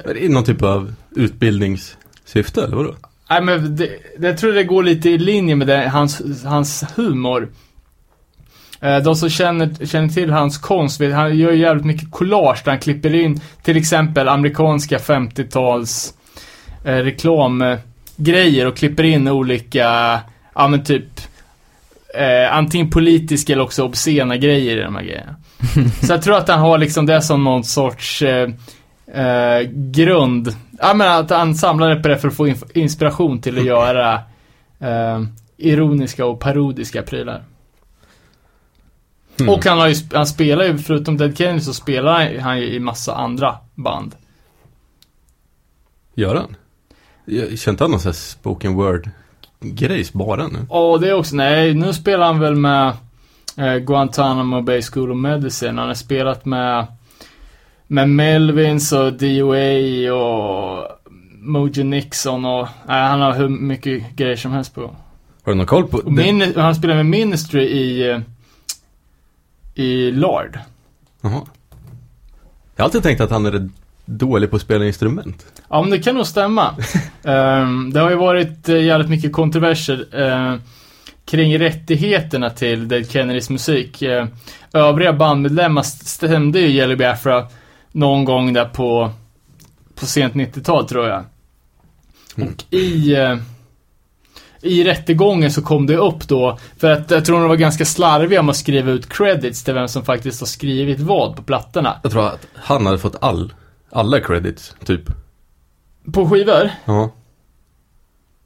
Är det någon typ av utbildningssyfte, eller vadå? nej, men det, jag tror det går lite i linje med det, hans, hans humor. Eh, De som känner, känner till hans konst, han gör jävligt mycket collage där han klipper in till exempel amerikanska 50-tals eh, reklamgrejer och klipper in olika, ja men typ eh, antingen politiska eller också obscena grejer i de här grejerna. Så jag tror att han har liksom det som någon sorts eh, eh, grund. Ja men att han samlade på det för att få inspiration till att göra eh, ironiska och parodiska prylar. Hmm. Och han, har ju, han spelar ju, förutom Dead Kennedy så spelar han ju i massa andra band. Gör han? Känner inte han någon sån här spoken word grejs bara nu? Och det är också, nej, nu spelar han väl med eh, Guantanamo Bay School of Medicine. Han har spelat med, med Melvins och DOA och Mojo Nixon och, nej, han har hur mycket grejer som helst på. Har du någon koll på? Min, han spelar med Ministry i, eh, i Lard. Jaha. Jag har alltid tänkt att han är dålig på att spela instrument. Ja, men det kan nog stämma. Ehm, det har ju varit uh, jävligt mycket kontroverser eh, kring rättigheterna till Dead Kennedys musik. Eh, övriga bandmedlemmar stämde ju Jelly Biafra någon gång där på, på sent 90-tal tror jag. Mm. Och i, eh, i rättegången så kom det upp då, för att jag tror de var ganska slarviga med att skriva ut credits till vem som faktiskt har skrivit vad på plattorna. Jag tror att han hade fått all, alla credits, typ. På skivor? Ja.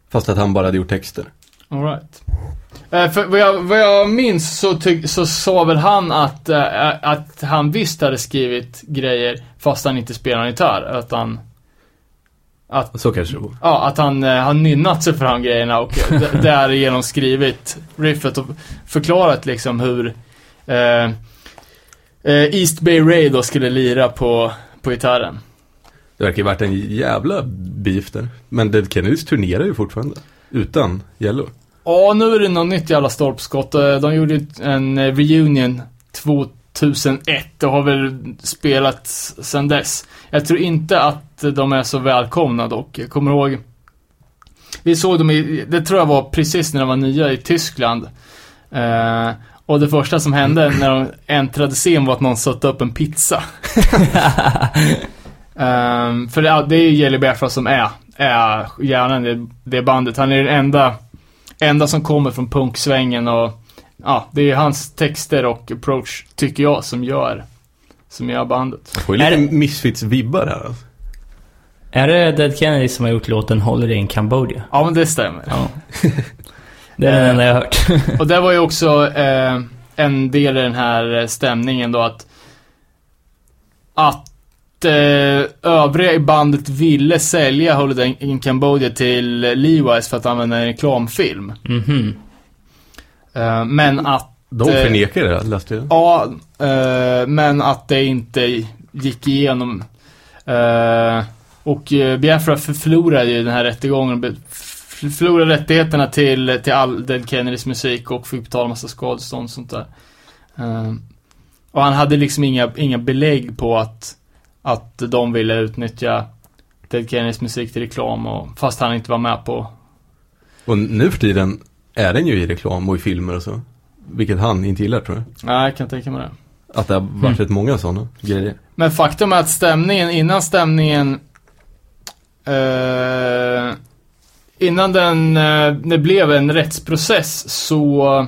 Fast att han bara hade gjort texter. Alright. Eh, för vad jag, vad jag minns så, tyck, så sa väl han att, eh, att han visst hade skrivit grejer fast han inte spelar gitarr. Att han, att, Så kanske det var. ja, att han eh, har nynnat sig fram grejerna och därigenom skrivit riffet och förklarat liksom hur eh, East Bay Ray då skulle lira på, på gitarren. Det verkar ju varit en jävla beef där. Men Dead Kennedys turnerar ju fortfarande. Utan Yellow. Ja, nu är det något nytt jävla stolpskott. Eh, De gjorde en eh, reunion 2001 och har väl spelat sedan dess. Jag tror inte att de är så välkomna dock. Jag kommer ihåg Vi såg dem i, det tror jag var precis när de var nya i Tyskland. Eh, och det första som hände när de äntrade scen var att någon satte upp en pizza. Ehm, för det, det är ju Jelly Biafra som är, är hjärnan i det bandet. Han är den enda, enda som kommer från punksvängen och ja, det är hans texter och approach, tycker jag, som gör, som gör bandet. Får lite Misfits-vibbar här alltså. Är det Dead Kennedy som har gjort låten Holiday in Cambodia? Ja, men det stämmer. Ja. Det är den enda jag har hört. Och det var ju också eh, en del i den här eh, stämningen då att att eh, övriga i bandet ville sälja Holiday in Cambodia till Levi's för att använda en reklamfilm. Mhm. Eh, men att De Eh, förnekar det, läste jag. Ja, eh, men att det inte gick igenom. Eh, och eh, Biafra för- förlorade ju den här rättegången. Förlorade rättigheterna till, till all Dead Kennedys musik och fick betala massa skadestånd och sånt där. Eh, och han hade liksom inga, inga belägg på att, att de ville utnyttja Dead Kennedys musik till reklam och, fast han inte var med på Och nu för tiden är den ju i reklam och i filmer och så. Vilket han inte gillar tror jag. Nej, jag kan tänka mig det. Att det har varit rätt många sådana grejer. Men faktum är att stämningen, innan stämningen eh, Innan den, eh, det blev en rättsprocess så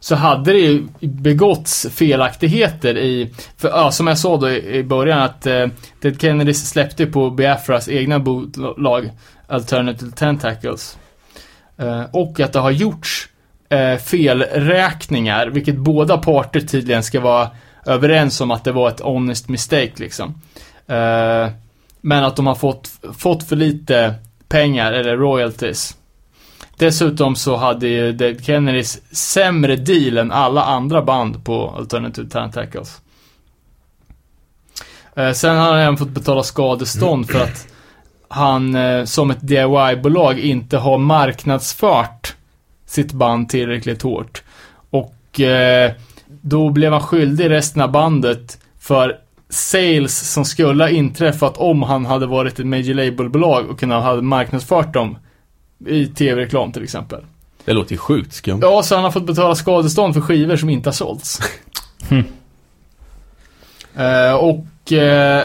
så hade det ju begåtts felaktigheter i, för ja, som jag sa då i, i början att eh, Ted Kennedy släppte på Biafras egna bolag Alternative Tentacles. Eh, och att det har gjorts eh, felräkningar, vilket båda parter tydligen ska vara överens om att det var ett honest mistake liksom. Eh, men att de har fått, fått för lite pengar, eller royalties. Dessutom så hade ju Dead Kennedys sämre deal än alla andra band på Alternative Tentacles. Tackles. sen har han även fått betala skadestånd för att han eh, som ett DIY-bolag inte har marknadsfört sitt band tillräckligt hårt. Och eh, då blev han skyldig resten av bandet för sales som skulle ha inträffat om han hade varit ett major label-bolag och kunnat ha marknadsfört dem i tv-reklam till exempel. Det låter ju sjukt skumt. Ja, så han har fått betala skadestånd för skivor som inte har sålts. Hmm. Eh, och eh,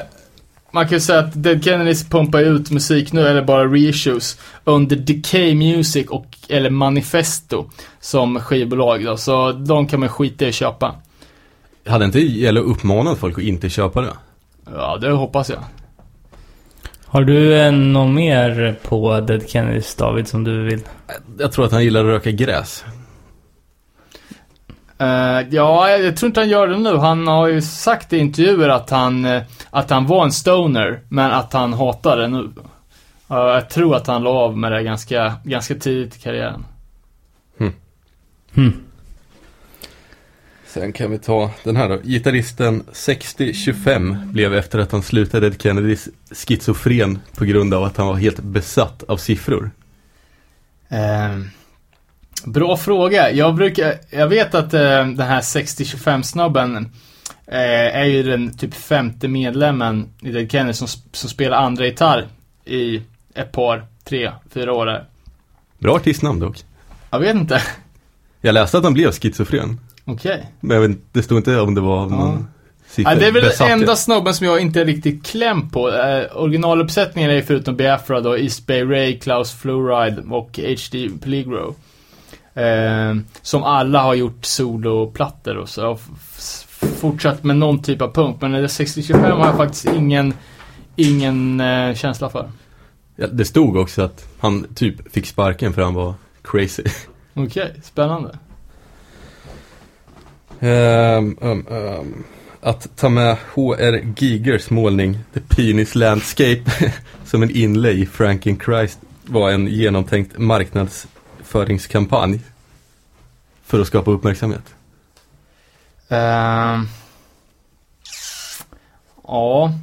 man kan ju säga att Dead Kennedys pumpar ut musik nu, eller bara reissues, under Decay Music och, eller Manifesto som skivbolag då. Så de kan man skita i att köpa. Hade inte Yellow uppmanat folk att inte köpa det? Ja, det hoppas jag. Har du eh, något mer på Dead Kennedys, David, som du vill? Jag tror att han gillar att röka gräs. Eh, ja, jag tror inte han gör det nu. Han har ju sagt i intervjuer att han, eh, att han var en stoner, men att han hatar det nu. Uh, jag tror att han la av med det ganska, ganska tidigt i karriären. Hmm. Sen kan vi ta den här då. Gitarristen 6025 blev efter att han slutade Dead Kennedys schizofren på grund av att han var helt besatt av siffror. Eh, bra fråga. Jag brukar, jag vet att eh, den här 6025 snubben eh, är ju den typ femte medlemmen i Dead Kennedy som, som spelar andra gitarr i ett par, tre, fyra år. Bra artistnamn dock. Jag vet inte. Jag läste att han blev schizofren. Okej. Men jag vet, det stod inte om det var någon Ja, det är väl sifferbesatthet. enda snubben som jag inte är riktigt kläm på. Eh, originaluppsättningen är förutom Biafra då East Bay Ray, Klaus Fluoride och HD Peligro. Eh, som alla har gjort soloplattor och så. fortsatt med någon typ av punk. Men det 6025 har jag faktiskt ingen, ingen eh, känsla för. Ja, det stod också att han typ fick sparken för han var crazy. Okej, spännande. Ehm, ehm, ehm, att ta med HR Gigers målning The Penis Landscape som en inlay i Franken Christ var en genomtänkt marknadsföringskampanj för att skapa uppmärksamhet. Ehm, ja.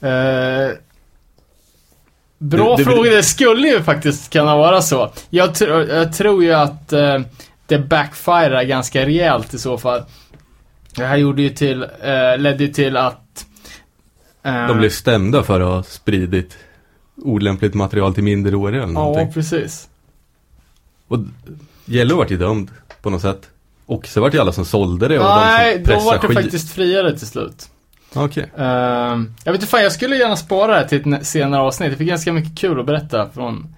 Eh, bra Det- det- fråga. Det skulle ju faktiskt kunna vara så. Jag, tr- jag tror ju att eh, det backfirar ganska rejält i så fall. Det här gjorde ju till, eh, ledde ju till att... eh, De blev stämda för att ha spridit olämpligt material till minderåriga eller Ja, någonting. precis. Och Yellow vart ju dömd på något sätt. Och så vart ju alla som sålde det och Nej, de som då var pressade det skit. faktiskt friare till slut. Okej. Ehm, jag vet inte fan, jag skulle gärna spara det här till ett senare avsnitt. Det fick ganska mycket kul att berätta från,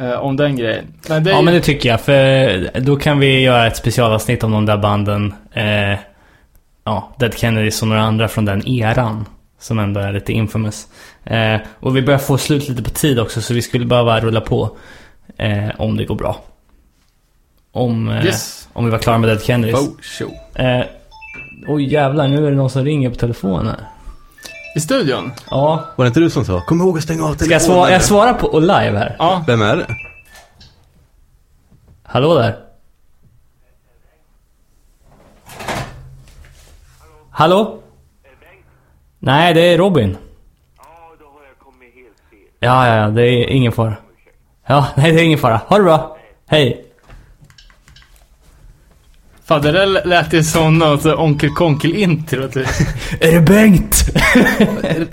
eh, om den grejen. Men det är Ja ju- men det tycker jag, för då kan vi göra ett specialavsnitt om de där banden. Eh, ja, Dead Kennedys och några andra från den eran. Som ändå är lite infamous. Eh, och vi börjar få slut lite på tid också, så vi skulle behöva rulla på. Eh, om det går bra. Om, eh, Yes. om vi var klara med Dead Kennedys. Oh, show. Eh, Oj jävlar, nu är det någon som ringer på telefonen. I studion? Ja. Var det inte du som sa, kom ihåg att stänga av Ska jag telefonen? svara, jag svarar på och live här? Ja. Vem är det? Hallå där? Hallå? Nej, det är Robin. Ja, då har jag kommit helt fel. Ja, ja, ja, det är ingen fara. Ja, nej det är ingen fara. Ha det bra. Hej. Fan, det där lät ju som något Onkel Konkel-intro. typ. Är det Bengt?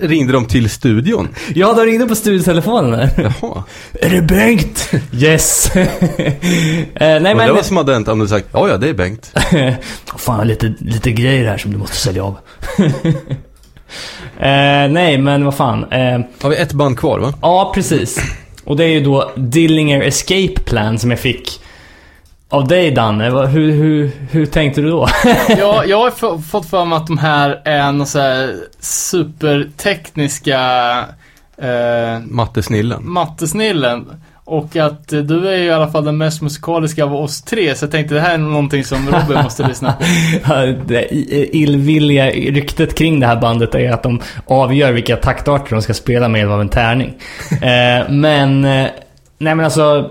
Ringde de till studion? ja, de ringde på studiotelefonen där. Jaha. Är det Bengt? Yes. eh, nej Men men... det var som hade hänt om du sagt, ja ja det är Bengt. Fan, lite, lite grejer här som du måste sälja av. eh, nej, men vad fan. Eh, Har vi ett band kvar va? Ja, precis. Och det är ju då Dillinger Escape Plan som jag fick av dig Danne. Hur, hur, hur tänkte du då? Ja, jag har fått för mig att de här är någon så här supertekniska eh, Mattesnillen. mattesnillen. Och att eh, du är ju i alla fall den mest musikaliska av oss tre, så jag tänkte det här är någonting som Robin måste lyssna på. det illvilliga ryktet kring det här bandet är att de avgör vilka taktarter de ska spela med av en tärning. Eh, men, eh, nej men alltså.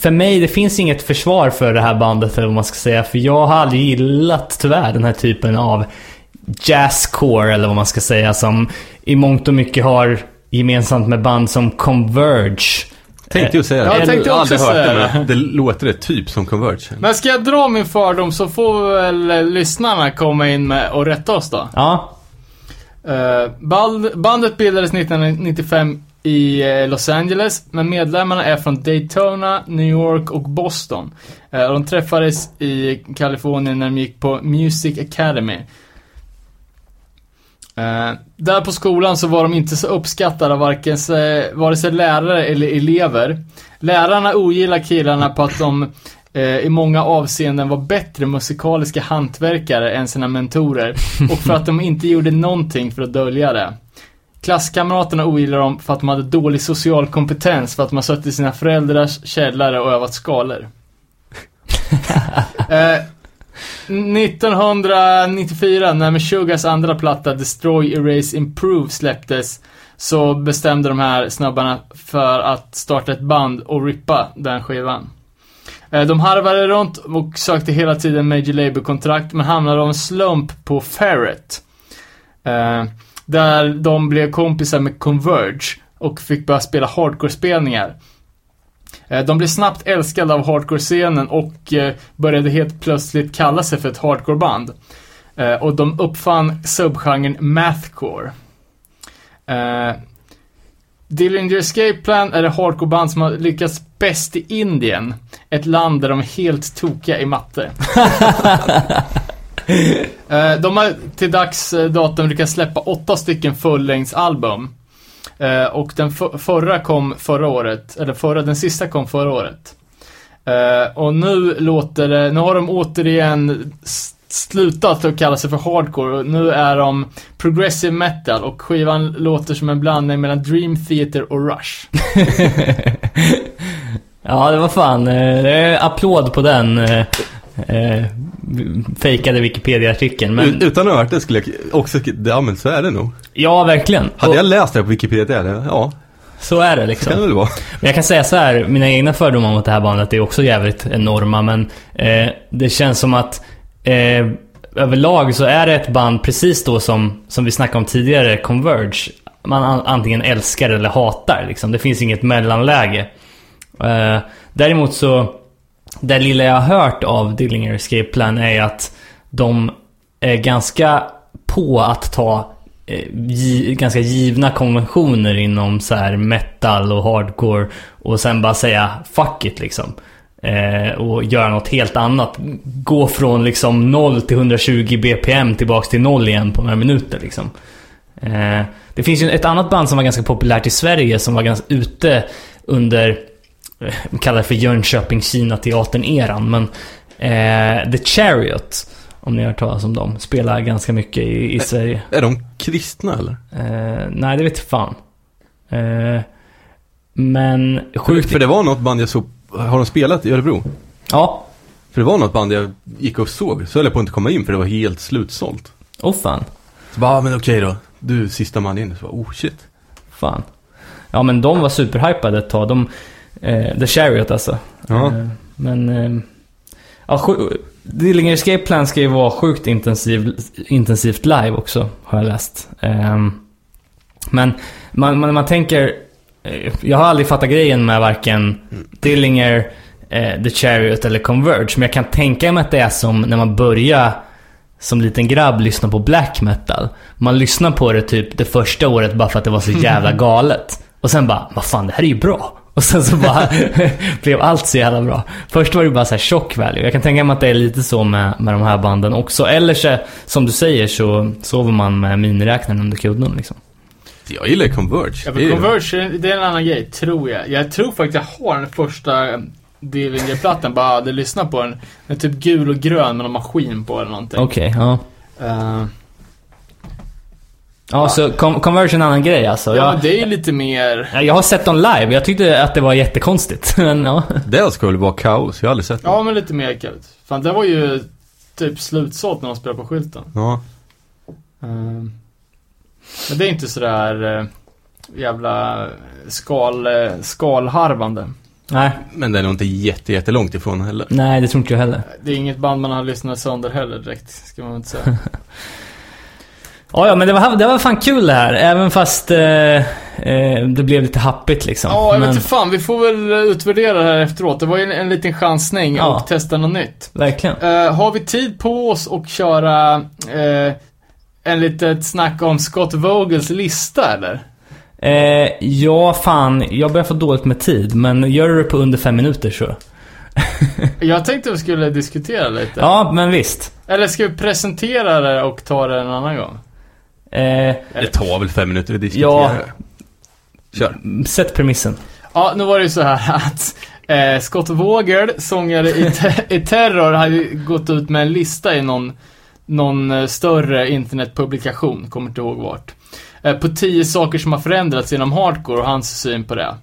För mig, det finns inget försvar för det här bandet eller vad man ska säga. För jag har aldrig gillat tyvärr den här typen av jazzcore eller vad man ska säga. Som i mångt och mycket har gemensamt med band som Converge. Tänkte ju säga Ja, jag det. tänkte också säga det, men det låter det typ som Converge. Men ska jag dra min fördom så får väl eh, lyssnarna komma in med och rätta oss då. Ja, Eh, band, bandet bildades 1995 i eh, Los Angeles, men medlemmarna är från Daytona, New York och Boston. Eh, de träffades i Kalifornien när de gick på Music Academy. Eh, där på skolan så var de inte så uppskattade av varken, vare sig lärare eller elever. Lärarna ogillar killarna på att de i många avseenden var bättre musikaliska hantverkare än sina mentorer och för att de inte gjorde någonting för att dölja det. Klasskamraterna ogillade dem för att de hade dålig social kompetens för att har suttit i sina föräldrars källare och övat skalor. eh, 1994 när Meshuggahs andra platta Destroy, Erase, Improve släpptes så bestämde de här snubbarna för att starta ett band och rippa den skivan. Eh, De harvade runt och sökte hela tiden Major Label-kontrakt men hamnade av en slump på Ferret. Där de blev kompisar med Converge och fick börja spela hardcore-spelningar. Eh, de blev snabbt älskade av hardcore-scenen och eh, började helt plötsligt kalla sig för ett hardcore-band. Eh, och de uppfann subgenren mathcore. Dillinger Escape Plan är det hardcore-band som har lyckats bäst i Indien. Ett land där de är helt tokiga i matte. Eh, de har till dags eh, datum lyckats släppa åtta stycken fullängdsalbum. Eh, och den förra kom förra året, eller förra, den sista kom förra året. Och nu låter det, nu har de återigen slutat att kalla sig för hardcore och nu är de progressive metal och skivan låter som en blandning mellan Dream Theater och Rush. Ja, det var fan. Det är applåd på den eh, fejkade Wikipedia-artikeln. Men Utan att ha hört det skulle jag också, ja men så är det nog. ja, verkligen. Hade Och jag läst det på Wikipedia, det- ja, Så är det det liksom. kan det vara. Men jag kan säga så här, mina egna fördomar mot det här bandet är också jävligt enorma men eh, det känns som att eh, överlag så är det ett band precis då som, som vi snackade om tidigare, Converge. Man an, antingen älskar eller hatar liksom. Det finns inget mellanläge. Eh, däremot så, det lilla jag har hört av Dillinger Escape Plan är att de är ganska på att ta eh, gi, ganska givna konventioner inom så här metal och hardcore och sen bara säga fuck it liksom. Eh, och göra något helt annat. Gå från liksom 0 till 120 BPM tillbaks till 0 igen på några minuter liksom. Eh, det finns ju ett annat band som var ganska populärt i Sverige som var ganska ute under, eh, vi kallar det för Jönköping-Kina-teatern-eran, men eh, The Chariot, om ni har hört talas om dem, spelar ganska mycket i, i Sverige. Är de kristna eller? Eh, nej, det vet fan. Eh, men sjukt... För det var något band jag såg, har de spelat i Örebro? Ja. För det var något band jag gick och såg, så höll jag på att inte komma in för det var helt slutsålt. Åh fan. Så bara, ah, men okej då, du är sista man in. Så bara, oh shit. Fan. Ja men de var superhypade ett tag. De, eh, The Chariot alltså. Ja. Eh, men... Eh, ja, Dillinger Escape Plan ska ju vara sjukt intensiv, intensivt live också, har jag läst. Ehm, men man, man, man tänker... eh, Jag har aldrig fattat grejen med varken Dillinger, eh, The Chariot eller Converge. Men jag kan tänka mig att det är som när man börjar som liten grabb lyssna på black metal. Man lyssnar på det typ det första året bara för att det var så jävla galet. Och sen bara, vad fan det här är ju bra. Och sen så bara blev allt så jävla bra. Först var det bara så här shock value. Jag kan tänka mig att det är lite så med, med de här banden också. Eller så, som du säger så sover man med miniräknaren under kudden liksom. Jag gillar Converge. Ja, Det är- för Converge, det är en annan grej, tror jag. Jag tror faktiskt jag har den första Dillinger-plattan, bara hade lyssnat på den. Den är typ gul och grön med någon maskin på eller någonting. Okej, ja. Eh, Ja, så con- Converge är en annan grej alltså. ja, Jag, men det är ju lite mer... jag har sett dem live. Jag tyckte att det var jättekonstigt. Men ja. Det ska väl vara kaos, jag har aldrig sett det. Ja, men lite mer kallt. Fan, det var ju typ slutsålt när de spelade på skylten. Ja. Eh, men det är inte sådär uh, jävla skal, eh, skalharvande. Nej, Men det är nog inte jätte, jättelångt ifrån heller. nej det tror inte jag heller. Det är inget band man har lyssnat sönder heller direkt, ska man inte säga. Ja, ja, men det var, det var fan kul det här. Även fast eh, eh, det blev lite happigt liksom. Ja, jag men, vet inte fan. Vi får väl utvärdera det här efteråt. Det var ju en, en liten chansning Ja. och testa något nytt. Verkligen. Eh, har vi tid på oss att köra eh, en litet snack om Scott Vogels lista eller? Eh, ja, fan. Jag börjar få dåligt med tid. Men gör du det på under fem minuter så. Jag tänkte vi skulle diskutera lite. Ja, men visst. Eller ska vi presentera det och ta det en annan gång? Eh, Det tar väl fem minuter att diskutera Ja. Kör. sätt premissen. Ja, nu var det ju så här att eh, Scott Vogel, sångare i, te- i Terror, hade gått ut med en lista i någon, någon eh, större internetpublikation, kommer inte ihåg vart. Eh, på tio saker som har förändrats inom hardcore och hans syn på det.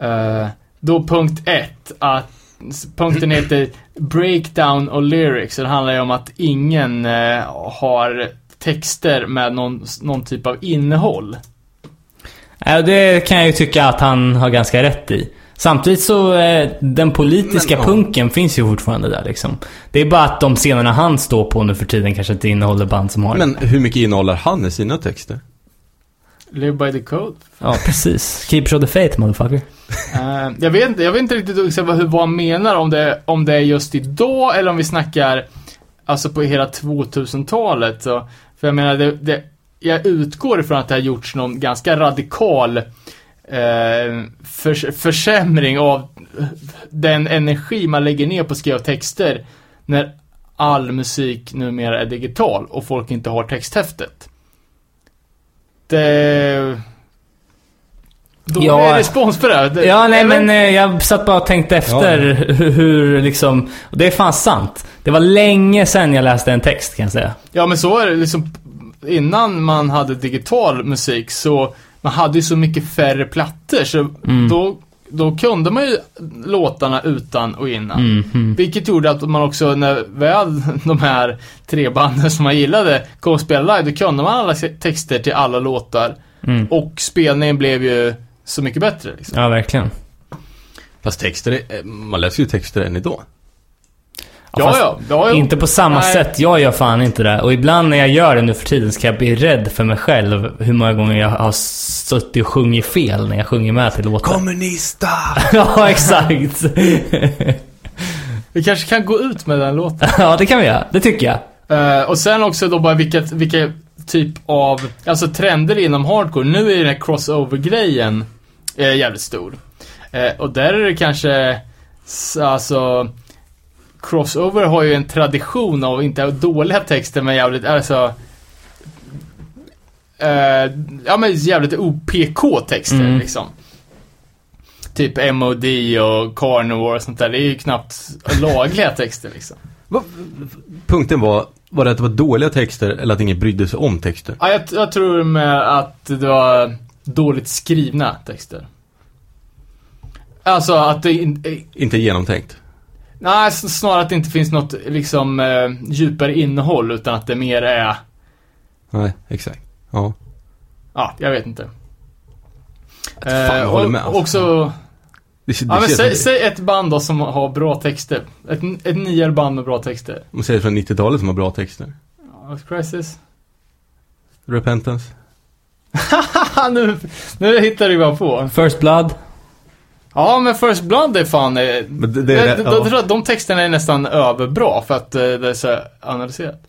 Eh, då punkt ett, att punkten heter Breakdown och Lyrics. och Det handlar ju om att ingen eh, har texter med någon, någon typ av innehåll. Ja, det kan jag ju tycka att han har ganska rätt i. Samtidigt så, eh, den politiska Men, ja. punken finns ju fortfarande där liksom. Det är bara att de scenerna han står på nu för tiden kanske inte innehåller band som har. Men hur mycket innehåller han i sina texter? Live by the code. Ja, precis. Keep show the faith, motherfucker. Eh, jag, vet, inte- jag vet inte riktigt också vad, hur, vad han menar, om det, om det är just idag eller om vi snackar alltså på hela 2000-talet. Så, för jag menar, det, det, jag utgår ifrån att det har gjorts någon ganska radikal eh, förs, försämring av den energi man lägger ner på att skriva texter när all musik numera är digital och folk inte har texthäftet. Det... Dålig Ja. respons på det. det Ja, nej men eh, jag satt bara och tänkte efter hur, hur liksom... Och det är fan sant. Det var länge sedan jag läste en text kan jag säga. Ja men så är det liksom Innan man hade digital musik så Man hade ju så mycket färre plattor så Mm. då Då kunde man ju låtarna utan och innan. Mm, mm. Vilket gjorde att man också när väl de här tre banden som man gillade kom och spela live, då kunde man alla texter till alla låtar. Mm. Och spelningen blev ju så mycket bättre liksom. Ja, verkligen. Fast texter, är, man läser ju texter än idag. Ja, ja. ja, ja. Inte på samma Nej. sätt. Jag gör fan inte det. Och ibland när jag gör det nu för tiden så kan jag bli rädd för mig själv. Hur många gånger jag har suttit och sjungit fel när jag sjunger med till låtar. Kommunista! ja, exakt. Vi kanske kan gå ut med den låten. ja, det kan vi göra. Det tycker jag. Eh, och sen också då bara vilka, vilka typ av, alltså trender inom hardcore. Nu är den här crossover-grejen eh, jävligt stor. Eh, och där är det kanske, alltså, crossover har ju en tradition av, inte dåliga texter, men jävligt, alltså, eh, ja men jävligt OPK-texter Mm. liksom. Typ MOD och Carnivore och sånt där, det är ju knappt lagliga texter liksom. Va, punkten var, var det att det var dåliga texter eller att ingen brydde sig om texter? Ja, jag, jag tror med att det var dåligt skrivna texter. Alltså att det in, Inte genomtänkt. Nej, snarare att det inte finns något liksom eh, djupare innehåll utan att det mer är, Nej, exakt. Ja. ja, jag vet inte. Fan, jag håller med, och, alltså. också, Det, det ja men känns säg, ett band då som har bra texter. Ett, ett nyare band med bra texter. Om man säger från 90-talet som har bra texter. Earth Crisis. Repentance. Nu, nu hittar du bara på. First Blood. Ja, men First Blood är fan... eh, Men det- det jag, det- jag ja. tror att de texterna är nästan överbra för att eh, det är så analyserat.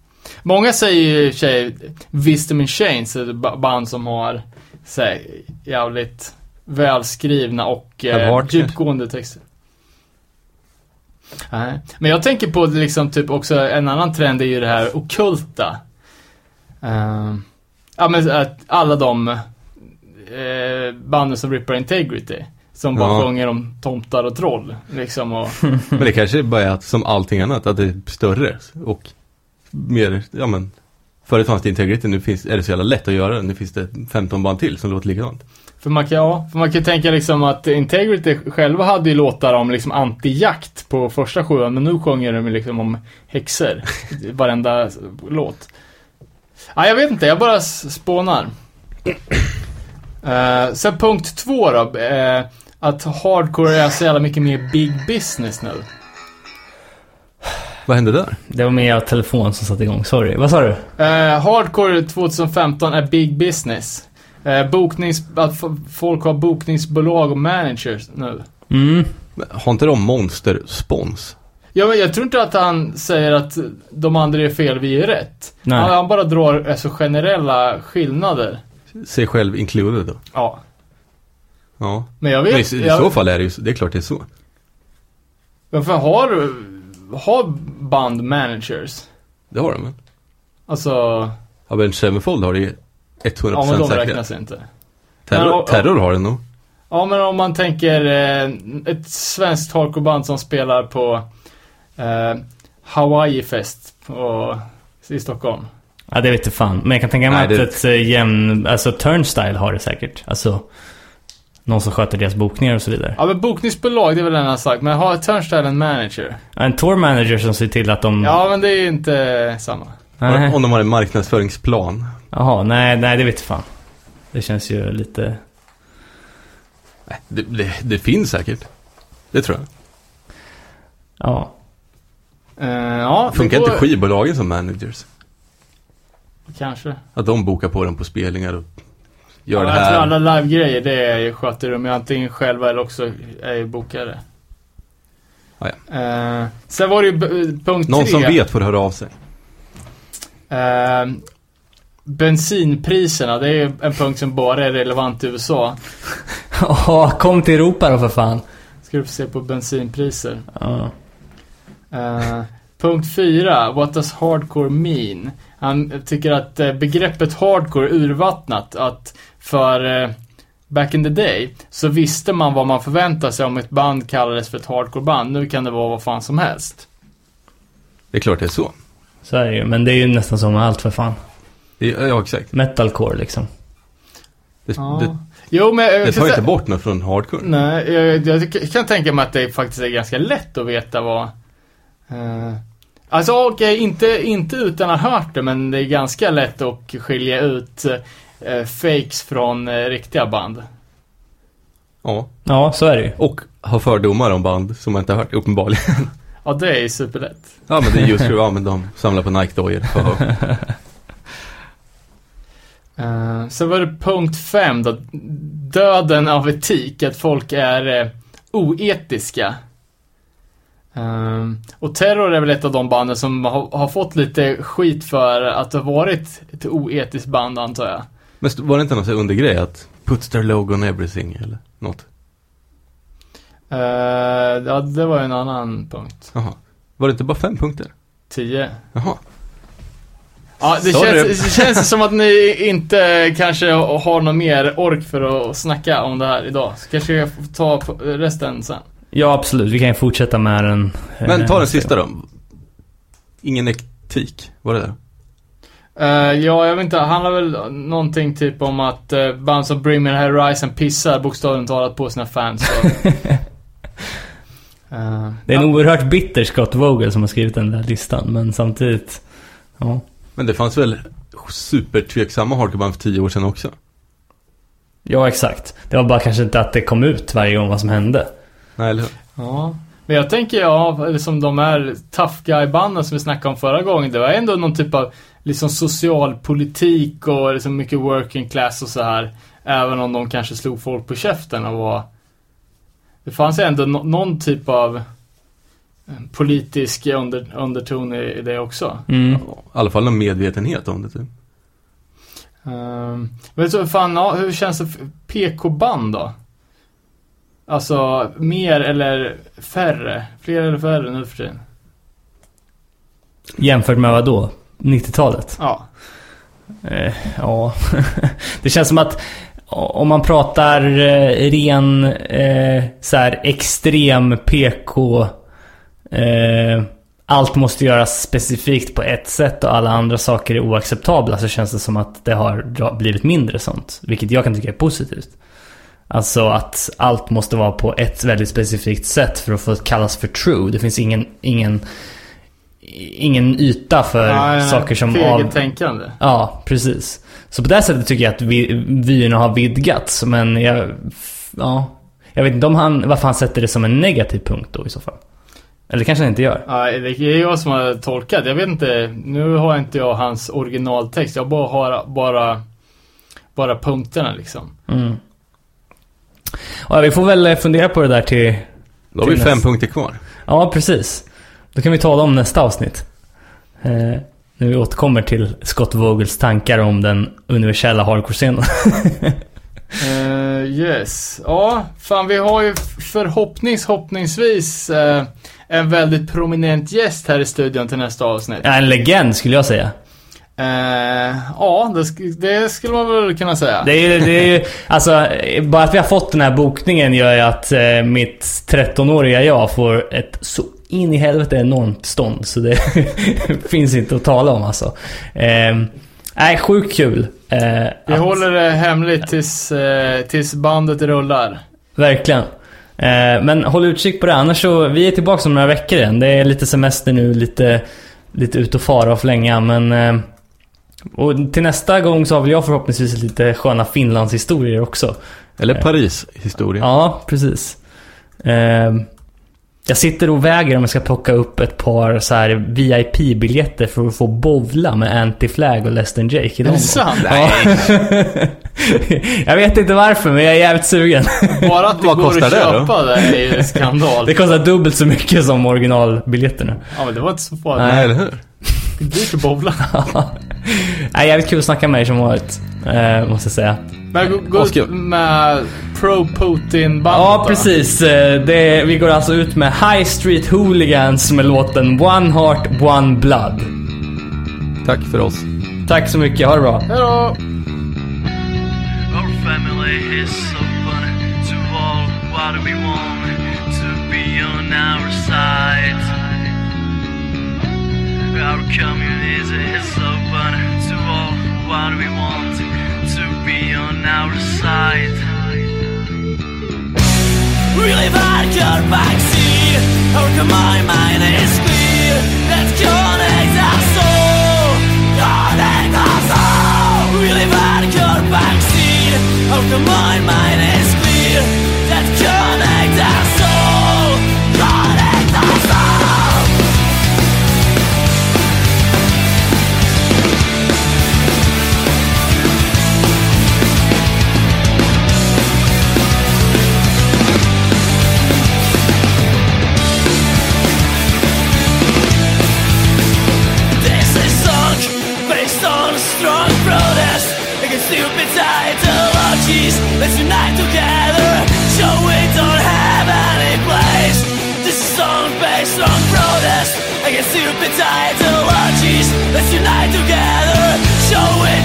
Många säger ju i sig Wisdom in Chains, ett ba- band som har så här, jävligt välskrivna och eh, djupgående texter. Nej. Men jag tänker på liksom typ också en annan trend är ju det här okulta. Uh, ja men att alla de eh, banden som rippar Integrity. Som bara Ja. sjunger om tomtar och troll. Liksom och, Men det kanske bara är att, som allting annat, att det är större och mer, ja men Förut fanns det integrity, nu finns, är det så jävla lätt att göra det. Nu finns det 15 band till som låter likadant. för man kan, ja, för man kan tänka liksom att Integrity själva hade ju låtar om liksom anti-jakt på första sjuan. Men nu sjunger de liksom om häxor. Varenda låt. Ja, jag vet inte, jag bara spånar. Uh, sen punkt två då. eh, att hardcore är så jävla mycket mer big business nu. Vad hände där? Det var min telefon som satte igång. Sorry. Vad sa du? Eh, hardcore 2015 är big business. Eh, boknings, att folk har bokningsbolag och managers nu. Mm. Men Har inte de monster-spons? Ja, men jag tror inte att han säger att de andra är fel, vi är rätt. Nej. Han, han bara drar alltså, generella skillnader. Sig själv included då? Ja. Ja. Men jag Men i, vet... i jag, så fall är det ju, det är klart det är så. Varför har, har band managers? Det har de väl? Alltså, Avenged Sevenfold har det ju 100% ja men de säkerhet. räknas inte. Terror, Men, och- terror har det nog. Ja, men om man tänker eh, ett svenskt hardcoreband som spelar på eh, Hawaii Fest på, i Stockholm. Ja, det vet jag fan. Men jag kan tänka mig Nej, det- att ett äh, jämn... Alltså Turnstyle har det säkert. Alltså... Någon som sköter deras bokningar och så vidare. Ja, men bokningsbolag, det är väl en annan sak. Men har Turnstyle en manager? En tour manager som ser till att de... Ja, men det är inte samma. Nej. Om de har en marknadsföringsplan. Jaha, nej, nej det vet jag fan. Det känns ju lite... Nej, det, det, det finns säkert. Det tror jag. Ja. Eh, ja, Funkar går- inte skivbolagen som managers? Kanske. Att de bokar på dem på spelningar och gör ja, det Jag tror här. alla live-grejer, det är ju- sköter de ju antingen själva eller också är ju bokare. Ja, Eh, sen var det ju punkt Någon tre. som vet får höra av sig. Eh, bensinpriserna, det är en punkt som bara är relevant i USA. Ja, kom till Europa då för fan. Ska du få se på bensinpriser. Ja. Eh, punkt 4. What does hardcore mean? Han tycker att eh, begreppet hardcore är urvattnat. Att för eh, back in the day så visste man vad man förväntade sig om ett band kallades för ett hardcore-band. Nu kan det vara vad fan som helst. Det är klart det är så. Så är det ju. Men det är ju nästan som med allt för fan. Det, ja, exakt. Metalcore liksom. Det, Ja. det, Jo, men... jag det tar säga- inte bort något från hardcore. Nej, jag, jag kan tänka mig att det faktiskt är ganska lätt att veta vad... Eh, alltså okej, inte, inte utan att ha hört det, men det är ganska lätt att skilja ut eh, fakes från eh, riktiga band. Ja. Ja, så är det ju. Och ha fördomar om band som man inte har hört, uppenbarligen. Ja, det är ju superlätt. Ja men det är just för, ja men de samlar på Nike-dojor. Uh, sen var det punkt 5 då. Döden av etik. Att folk är eh, oetiska. Ehm, och Terror är väl ett av de banden som har, har fått lite skit för att ha varit ett oetiskt band antar jag. Men var det inte någon undergrej att put their logo on everything eller något? Eh, ja, det var ju en annan punkt. Jaha. Var det inte bara fem punkter? 10. Jaha. Ja, det Sorry. känns, det känns som att ni inte kanske har någon mer ork för att snacka om det här idag. Så kanske jag får ta på- resten sen. Ja, absolut. Vi kan ju fortsätta med den. eh, Men ta den sista då. Ingen etik, var det där? Eh, ja, jag vet inte. handlar väl någonting typ om att uh, band som Bring Me The Horizon pissar bokstavligt talat på sina fans. Eh, Det är en ja. oerhört bitter Scott Vogel som har skrivit den där listan, men samtidigt... Ja. Men det fanns väl supertveksamma hardcoreband för tio år sedan också? ja, exakt. Det var bara kanske inte att det kom ut varje gång vad som hände. Nej, eller hur? Ja. Men jag tänker, ja, liksom de här tough guy-banden som vi snackade om förra gången. Det var ändå någon typ av liksom social politik och liksom mycket working class och så här. Även om de kanske slog folk på käften och var... Det fanns ändå nå- någon typ av eh, politisk under, underton i, det också. Mm. I alla fall någon medvetenhet om det typ. Um, men så fan, ja, hur känns det för PK-band då? Alltså, mer eller färre? Fler eller färre nu för tiden? Jämfört med vad då? 90-talet? Ja. Eh, ja. det känns som att om man pratar eh, ren eh, så här extrem PK eh, allt måste göras specifikt på ett sätt och alla andra saker är oacceptabla så känns det som att det har blivit mindre sånt. Vilket jag kan tycka är positivt. Alltså att allt måste vara på ett väldigt specifikt sätt för att få kallas för true. Det finns ingen, ingen, ingen yta för Nej, nej, saker som för av... tänkande. Ja, precis. Så på det sättet tycker jag att vi, vyerna har vidgats. Men jag, ja, jag vet inte om han, varför han sätter det som en negativ punkt då i så fall. Eller kanske han inte gör. Ja, det är jag som har tolkat. Jag vet inte. Nu har inte jag hans originaltext. Jag bara har bara, bara punkterna liksom. Mm. Ja, vi får väl fundera på det där till... Då har vi fem punkter kvar. Ja, precis. Då kan vi tala om nästa avsnitt. Eh, när vi återkommer till Scott Vogels tankar om den universella hardcore-scenen. Eh, yes. Ja, fan vi har ju förhoppnings, hoppningsvis eh, en väldigt prominent gäst här i studion till nästa avsnitt. ja, en legend skulle jag säga. Eh, ja, det, sk- det skulle man väl kunna säga. Det är det är ju, alltså, bara att vi har fått den här bokningen gör ju att eh, mitt 13-åriga jag får ett så in i helvete enormt stånd. Så det finns inte att tala om alltså. Eh, nej, sjukt kul. Eh, Vi att- håller det hemligt tills, eh, tills bandet rullar. Verkligen. Eh, men håll utkik på det. Annars så, vi är tillbaka om några veckor igen. Det är lite semester nu, lite, lite ut och fara och flänga. Men... Eh, och till nästa gång så har väl jag förhoppningsvis lite sköna Finlandshistorier också. Eller Paris-historia. Ja, precis. Jag sitter och väger om jag ska plocka upp ett par så här VIP-biljetter för att få bovla med Anti-Flag och Less than Jake i Är det sant? Ja. jag vet inte varför, men jag är jävligt sugen. Bara att det Vad går kostar att det då? köpa det är ju skandal. Det kostar dubbelt så mycket som originalbiljetterna. Ja, men det var inte så farligt. Nej, eller hur? Det är dyrt att bowla. Nej, jävligt kul att snacka med er som vanligt. Eh, måste jag säga. Men gå, gå ut med pro-Putin-bandet Ja, då. precis. Eh, Det, vi går alltså ut med High Street Hooligans med låten One Heart One Blood. Tack för oss. Tack så mycket, ha det bra. Hejdå! Our family is open to all what we want to be on our side. Our community is open to all what we want to be on our side. Live at your backseat. Oh, our combined mind is clear. Let's connect us all. Connect at your. Oh, our mind is clear. Let's unite together, show we don't have any place. This is song based protest against stupid ideologies. Let's unite together, show we